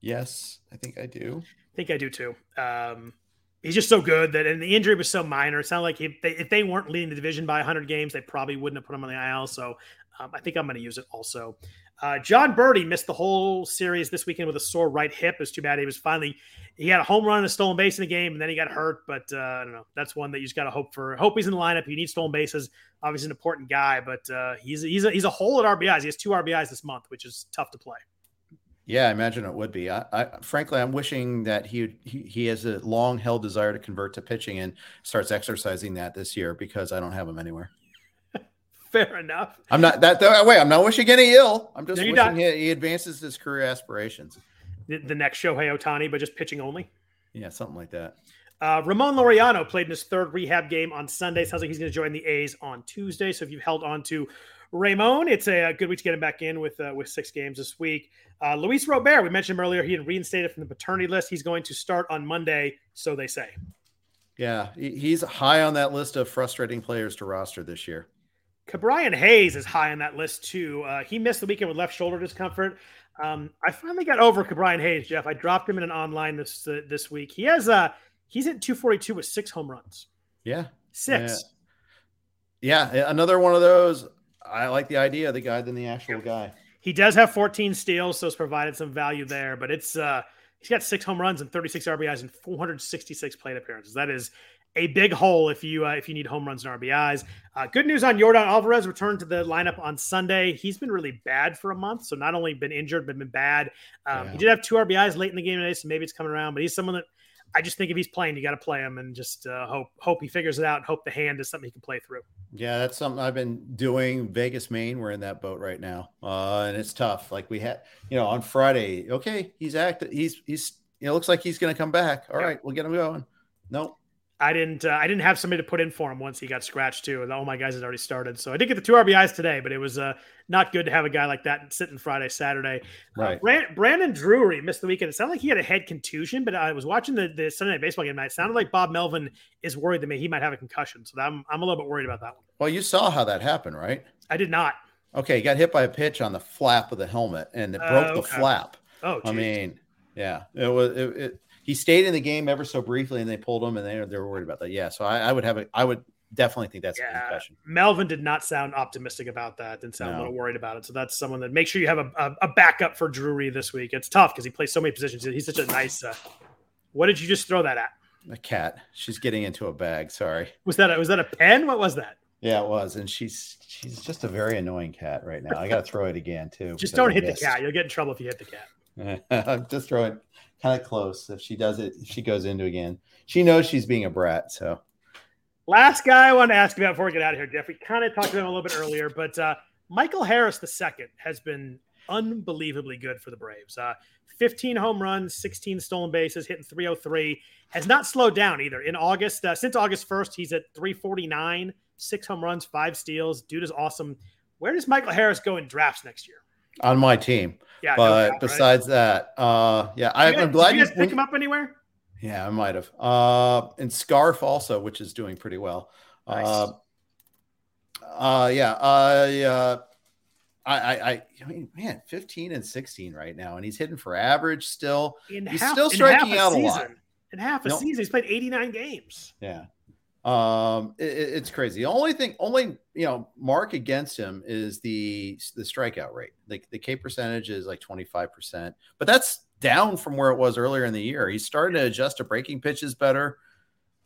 Yes, I think I do. I think I do too. Um, he's just so good that, and the injury was so minor. It sounded like if they, if they weren't leading the division by 100 games, they probably wouldn't have put him on the IL. So um, I think I'm going to use it also. Uh, Jon Berti missed the whole series this weekend with a sore right hip. It's too bad. He was finally he had a home run and a stolen base in the game, and then he got hurt. But uh, I don't know. That's one that you just got to hope for. Hope he's in the lineup. He needs stolen bases. Obviously, an important guy, but uh, he's he's a, he's a hole at RBIs. He has two RBIs this month, which is tough to play. Yeah, I imagine it would be. I, I frankly, I'm wishing that he, he he has a long held desire to convert to pitching and starts exercising that this year because I don't have him anywhere. Fair enough. I'm not that, that way. I'm not wishing any ill. I'm just No, wishing not. he, he advances his career aspirations. The, the next Shohei Ohtani, but just pitching only. Yeah, something like that. Uh, Ramon Laureano played in his third rehab game on Sunday. Sounds like he's going to join the A's on Tuesday. So if you've held on to Ramon, it's a, a good week to get him back in with uh, with six games this week. Uh, Luis Robert, we mentioned him earlier, he had reinstated from the paternity list. He's going to start on Monday, so they say. Yeah, he's high on that list of frustrating players to roster this year. Ke'Bryan Hayes is high on that list too. Uh, he missed the weekend with left shoulder discomfort. Um, I finally got over Ke'Bryan Hayes, Jeff. I dropped him in an online this uh, this week. He has uh he's at 242 with six home runs. Yeah, Six. yeah, another one of those. I like the idea of the guy than the actual guy. He does have 14 steals, so it's provided some value there. But it's uh he's got six home runs and 36 RBIs and 466 plate appearances. That is a big hole if you uh, if you need home runs and RBIs. Uh, good news on Yordan Alvarez returned to the lineup on Sunday. He's been really bad for a month, so not only been injured but been bad. Um, Yeah. He did have two RBIs late in the game today, so maybe it's coming around. But he's someone that I just think if he's playing, you got to play him and just uh, hope hope he figures it out and hope the hand is something he can play through. Yeah, that's something I've been doing. Vegas, Maine, we're in that boat right now, uh, and it's tough. Like we had, you know, on Friday. Okay, he's active. He's he's. It looks like he's going to come back. All Yeah. right, we'll get him going. Nope. I didn't. Uh, I didn't have somebody to put in for him once he got scratched too. And all my guys had already started, so I did get the two RBIs today. But it was uh, not good to have a guy like that sitting Friday, Saturday. Uh, Right. Brand, Brandon Drury missed the weekend. It sounded like he had a head contusion, but I was watching the, the Sunday Night Baseball game. And it sounded like Bob Melvin is worried that maybe he might have a concussion. So I'm I'm a little bit worried about that one. Well, you saw how that happened, right? I did not. Okay, he got hit by a pitch on the flap of the helmet, and it Uh, broke the flap. Oh, I mean, yeah, it was. It, it, he stayed in the game ever so briefly, and they pulled him, and they they were worried about that. Yeah, so I, I would have a, I would definitely think that's a Yeah. concussion. Melvin did not sound optimistic about that. Didn't sound a little worried about it. So that's someone that make sure you have a, a, a backup for Drury this week. It's tough because he plays so many positions. He's such a nice. Uh, what did you just throw that at? A cat. She's getting into a bag. Sorry. Was that a, was that a pen? What was that? Yeah, it was, and she's she's just a very annoying cat right now. I got to throw it again too. Just don't hit the cat. You'll get in trouble if you hit the cat. I'm just throwing kind of close. If she does it, if she goes into again, she knows she's being a brat. So Last guy I want to ask about before we get out of here, Jeff. We kind of talked about him a little bit earlier, but uh, Michael Harris II has been unbelievably good for the Braves. Uh, 15 home runs, 16 stolen bases, hitting 303. Has not slowed down either. In August, uh, since August 1st, he's at 349, six home runs, five steals. Dude is awesome. Where does Michael Harris go in drafts next year? On my team, Yeah, no but right? besides that, uh, yeah, I, I'm glad did you guys pick him up anywhere. Yeah, I might have. Uh, and Scarf also, which is doing pretty well. Nice. Uh, uh, yeah, I, uh, I, I, I, I mean, man, 15 and 16 right now, and he's hitting for average still. In He's half, still in striking half out a season, lot. In half a No. season, he's played 89 games. Yeah. Um, it, it- it's crazy. The only thing, only you know, mark against him is the the strikeout rate. Like the K percentage is like 25 percent, but that's down from where it was earlier in the year. He's starting to adjust to breaking pitches better.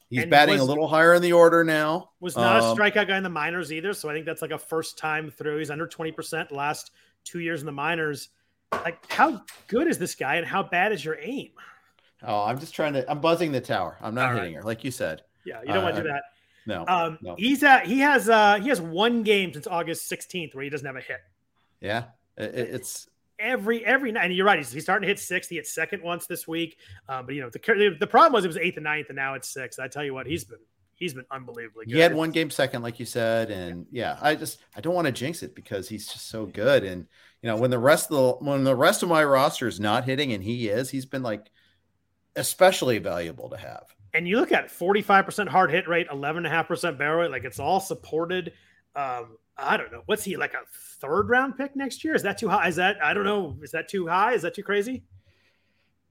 He's And batting was- a little higher in the order now. Was not Um, a strikeout guy in the minors either. So I think that's like a first time through. He's under 20% last two years in the minors. Like, how good is this guy and how bad is your aim? Oh, I'm just trying to. I'm buzzing the tower. I'm not All right. hitting her, like you said. Yeah, you don't want to do Uh, that. No, Um, no. he's at he has uh he has one game since August 16th where he doesn't have a hit. yeah, it, it- it's Every every night, and you're right. He's, he's starting to hit sixth. He hit second once this week. Um, but you know the the problem was it was eighth and ninth, and now it's sixth. I tell you what, he's been he's been unbelievably good. he had one game second, like you said, and yeah, I just I don't want to jinx it because he's just so good. And you know, when the rest of the when the rest of my roster is not hitting and he is, he's been like especially valuable to have. And you look at 45% hard hit rate, 11.5% barrel rate, like it's all supported. Um, I don't know. What's he like a third round pick next year? Is that too high? Is that, I don't know. Is that too high? Is that too crazy?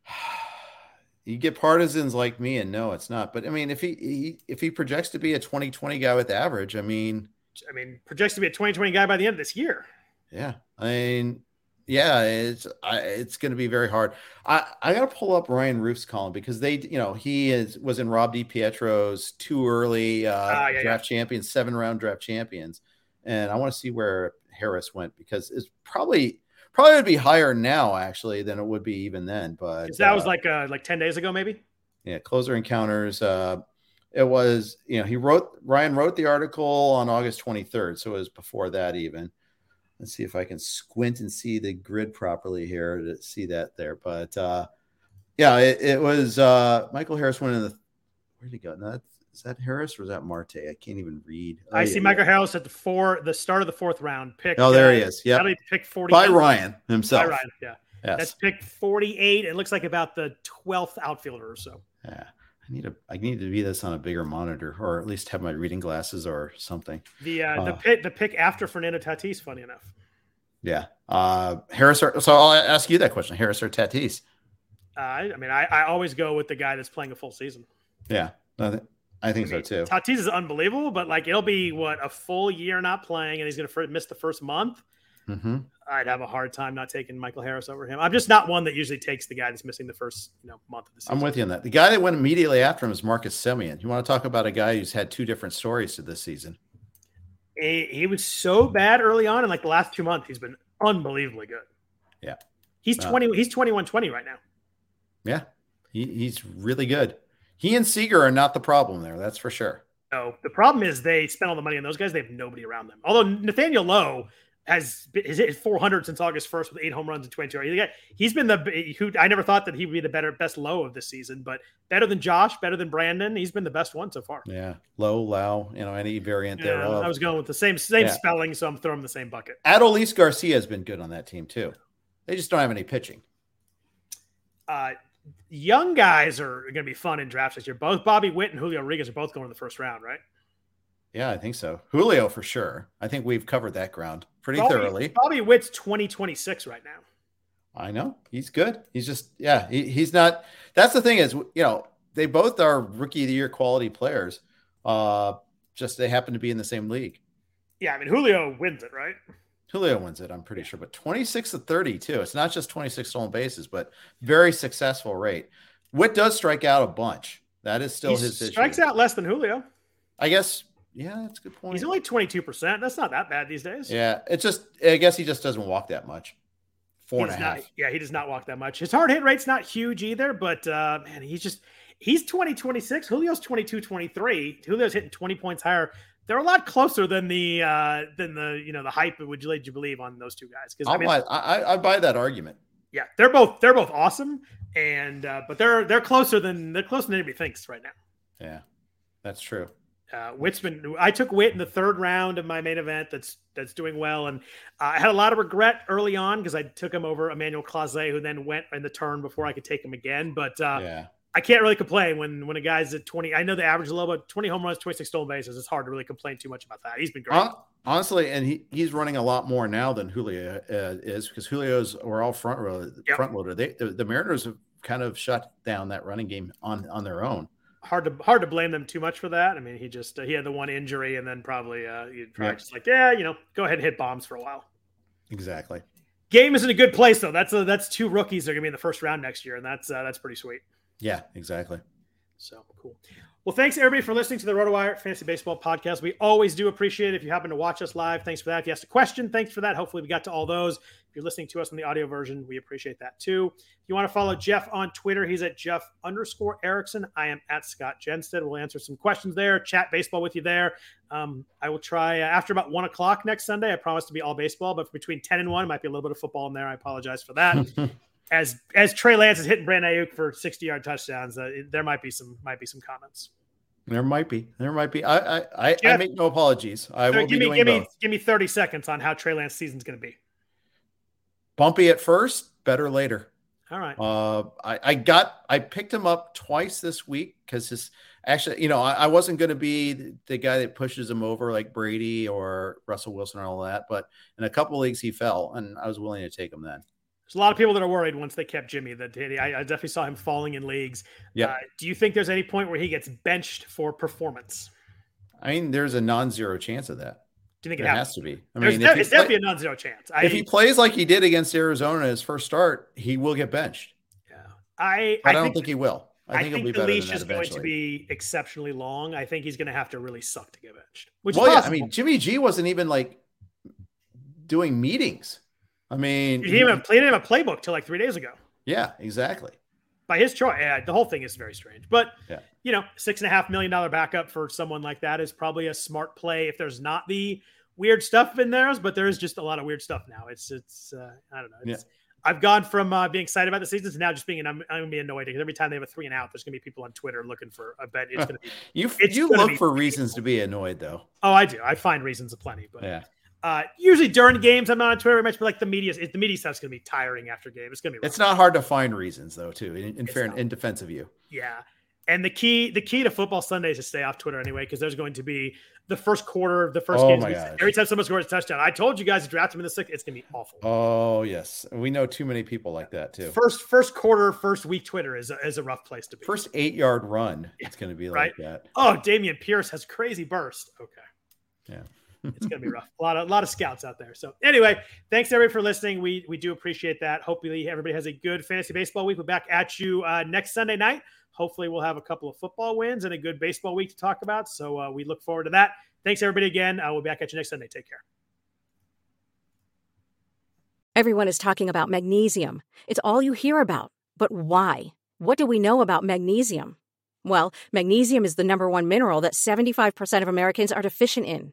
you get partisans like me and no, it's not. But I mean, if he, he if he projects to be a 2020 guy with average, I mean, I mean, projects to be a 2020 guy by the end of this year. Yeah, I mean, yeah, it's I, it's going to be very hard. I I got to pull up Ryan Rufe's column because they, you know, he is was in Rob DiPietro's too early uh, uh, yeah, draft yeah. champions, seven round draft champions, and I want to see where Harris went because it's probably probably would be higher now actually than it would be even then. But that uh, was like uh, like ten days ago, maybe. Yeah, closer encounters. Uh, it was you know he wrote Ryan wrote the article on August 23rd, so it was before that even. Let's see if I can squint and see the grid properly here to see that there. But uh, yeah, it, it was uh, Michael Harris went in the. Where'd he go? No, is that Harris or is that Marte? I can't even read. Oh, I yeah, see Michael yeah. Harris at the four, the start of the fourth round pick. Oh, there uh, he is. Yeah, pick forty by Ryan himself. By Ryan, yeah. Yes. That's pick forty-eight. It looks like about the twelfth outfielder or so. Yeah. I need to I need to be this on a bigger monitor, or at least have my reading glasses or something. The uh, uh, the pick the pick after Fernando Tatis, funny enough. Yeah, uh, Harris. Or, so I'll ask you that question: Harris or Tatis? Uh, I mean, I, I always go with the guy that's playing a full season. Yeah, I, think I mean, so too. Tatis is unbelievable, but like it'll be what a full year not playing, and he's going to miss the first month. Mm-hmm. I'd have a hard time not taking Michael Harris over him. I'm just not one that usually takes the guy that's missing the first you know month of the season. I'm with you on that. The guy that went immediately after him is Marcus Semien. You want to talk about a guy who's had two different stories to this season? He, he was so bad early on, and like the last two months, he's been unbelievably good. Yeah, he's uh, twenty. he's twenty one twenty right now. Yeah, he, he's really good. He and Seager are not the problem there. That's for sure. No, the problem is they spent all the money on those guys. They have nobody around them. Although Nathaniel Lowe has has hit 400 since August 1st with eight home runs and 22. He's been the who I never thought that he would be the better best low of this season, but better than Josh, better than Brandon. He's been the best one so far. Yeah, low, low, you know, any variant yeah, thereof. I was going with the same same yeah. spelling, so I'm throwing the same bucket. Adolis Garcia has been good on that team too. They just don't have any pitching. Uh, young guys are going to be fun in drafts this year. Both Bobby Witt and Julio Rodriguez are both going in the first round, right? Yeah, I think so. Julio for sure. I think we've covered that ground pretty thoroughly. Bobby Witt's 2026 right now. I know. He's good. He's just, yeah, he, he's not. That's the thing is, you know, they both are rookie of the year quality players. Uh, just they happen to be in the same league. Yeah, I mean, Julio wins it, right? Julio wins it, I'm pretty sure. But 26 to 30, too. It's not just 26 stolen bases, but very successful rate. Witt does strike out a bunch. That is still he his strikes issue. Strikes out less than Julio. I guess yeah, that's a good point. He's only 22%. That's not that bad these days. Yeah. It's just, I guess he just doesn't walk that much. Four and a half. Not, yeah, he does not walk that much. His hard hit rate's not huge either, but uh, man, he's just, he's 20, 26. Julio's 22, 23. Julio's hitting 20 points higher. They're a lot closer than the, uh, than the, you know, the hype would lead you believe on those two guys. Cause I, mean, buy, I, I buy that argument. Yeah. They're both, they're both awesome. And, uh, but they're, they're closer than, they're closer than anybody thinks right now. Yeah, that's true. Uh, Witzman, I took Witt in the third round of my main event. That's that's doing well, and uh, I had a lot of regret early on because I took him over Emmanuel Clase, who then went in the turn before I could take him again. But uh, yeah. I can't really complain when when a guy's at twenty. I know the average but twenty home runs, twenty six stolen bases. It's hard to really complain too much about that. He's been great. honestly, and he, he's running a lot more now than Julio uh, is because Julio's were all front row yep. front loader. They the, the Mariners have kind of shut down that running game on on their own hard to hard to blame them too much for that. I mean, he just uh, he had the one injury, and then probably uh, he probably just like, yeah, you know, go ahead and hit bombs for a while. Exactly. Game is in a good place though. That's a, that's two rookies that are gonna be in the first round next year, and that's uh, that's pretty sweet. Yeah, exactly. So cool. Well, thanks everybody for listening to the RotoWire Fantasy Baseball Podcast. We always do appreciate it if you happen to watch us live. Thanks for that. If you asked a question, thanks for that. Hopefully, we got to all those. If you're listening to us on the audio version, we appreciate that too. If you want to follow Jeff on Twitter, he's at Jeff underscore Erickson. I am at Scott Jenstad. We'll answer some questions there, chat baseball with you there. Um, I will try uh, after about one o'clock next Sunday. I promise to be all baseball, but between 10 and 1, it might be a little bit of football in there. I apologize for that. as as Trey Lance is hitting Brandon Aiyuk for 60 yard touchdowns, uh, there might be some might be some comments. There might be. There might be. I I I, I make no apologies. I will give me give both. me give me 30 seconds on how Trey Lance season's going to be. Bumpy at first, better later. All right. Uh, I, I got I picked him up twice this week because his actually, you know, I, I wasn't going to be the, the, guy that pushes him over like Brady or Russell Wilson or all that, but in a couple leagues he fell, and I was willing to take him then. There's a lot of people that are worried once they kept Jimmy. That I, I definitely saw him falling in leagues. Yeah. Uh, do you think there's any point where he gets benched for performance? I mean, there's a non-zero chance of that. Do you think it has to be. I There's mean, de- if, he it's play- definitely a non-zero chance. I, if he plays like he did against Arizona his first start, he will get benched. yeah. I, I, I don't think, think, he will. I think, he'll be the better leash is is going to be exceptionally long. I think he's going to have to really suck to get benched. Which well, yeah, I mean, Jimmy G wasn't even like doing meetings. I mean, he didn't even play, he didn't have a playbook till like three days ago. yeah, exactly. by his choice. Yeah, the whole thing is very strange. But Yeah. you know, six and a half million dollar backup for someone like that is probably a smart play if there's not the weird stuff in there. But there is just a lot of weird stuff now. It's it's uh, I don't know. It's, I've gone from uh, being excited about the season to now just being I'm, I'm gonna be annoyed because every time they have a three and out, there's gonna be people on Twitter looking for. a bet it's gonna be. You you look for reasons to be annoyed though. Oh, I do. I find reasons aplenty, but Yeah. Uh, usually during games, I'm not on Twitter very much. But like the media, the media stuff's gonna be tiring after game. It's gonna be. Rough. It's not hard to find reasons though, too. In, in fair, not. in defense of you. Yeah. And the key, the key to football Sunday is to stay off Twitter anyway, because there's going to be the first quarter of the first Oh game. Every time someone scores a touchdown, I told you guys to draft him in the sixth. It's gonna be awful. Oh yes, we know too many people like that too. First, first quarter, first week Twitter is a, is a rough place to be. First eight yard run, it's going to be Right. like that. oh, Dameon Pierce has crazy burst. Okay. Yeah. It's gonna be rough. A lot of a lot of scouts out there. So anyway, thanks everybody for listening. We we do appreciate that. Hopefully everybody has a good fantasy baseball week. We're back at you uh, next Sunday night. Hopefully we'll have a couple of football wins and a good baseball week to talk about. So uh, we look forward to that. Thanks everybody again. Uh, we'll be back at you next Sunday. Take care. Everyone is talking about magnesium. It's all you hear about. But why? What do we know about magnesium? Well, magnesium is the number one mineral that 75% of Americans are deficient in.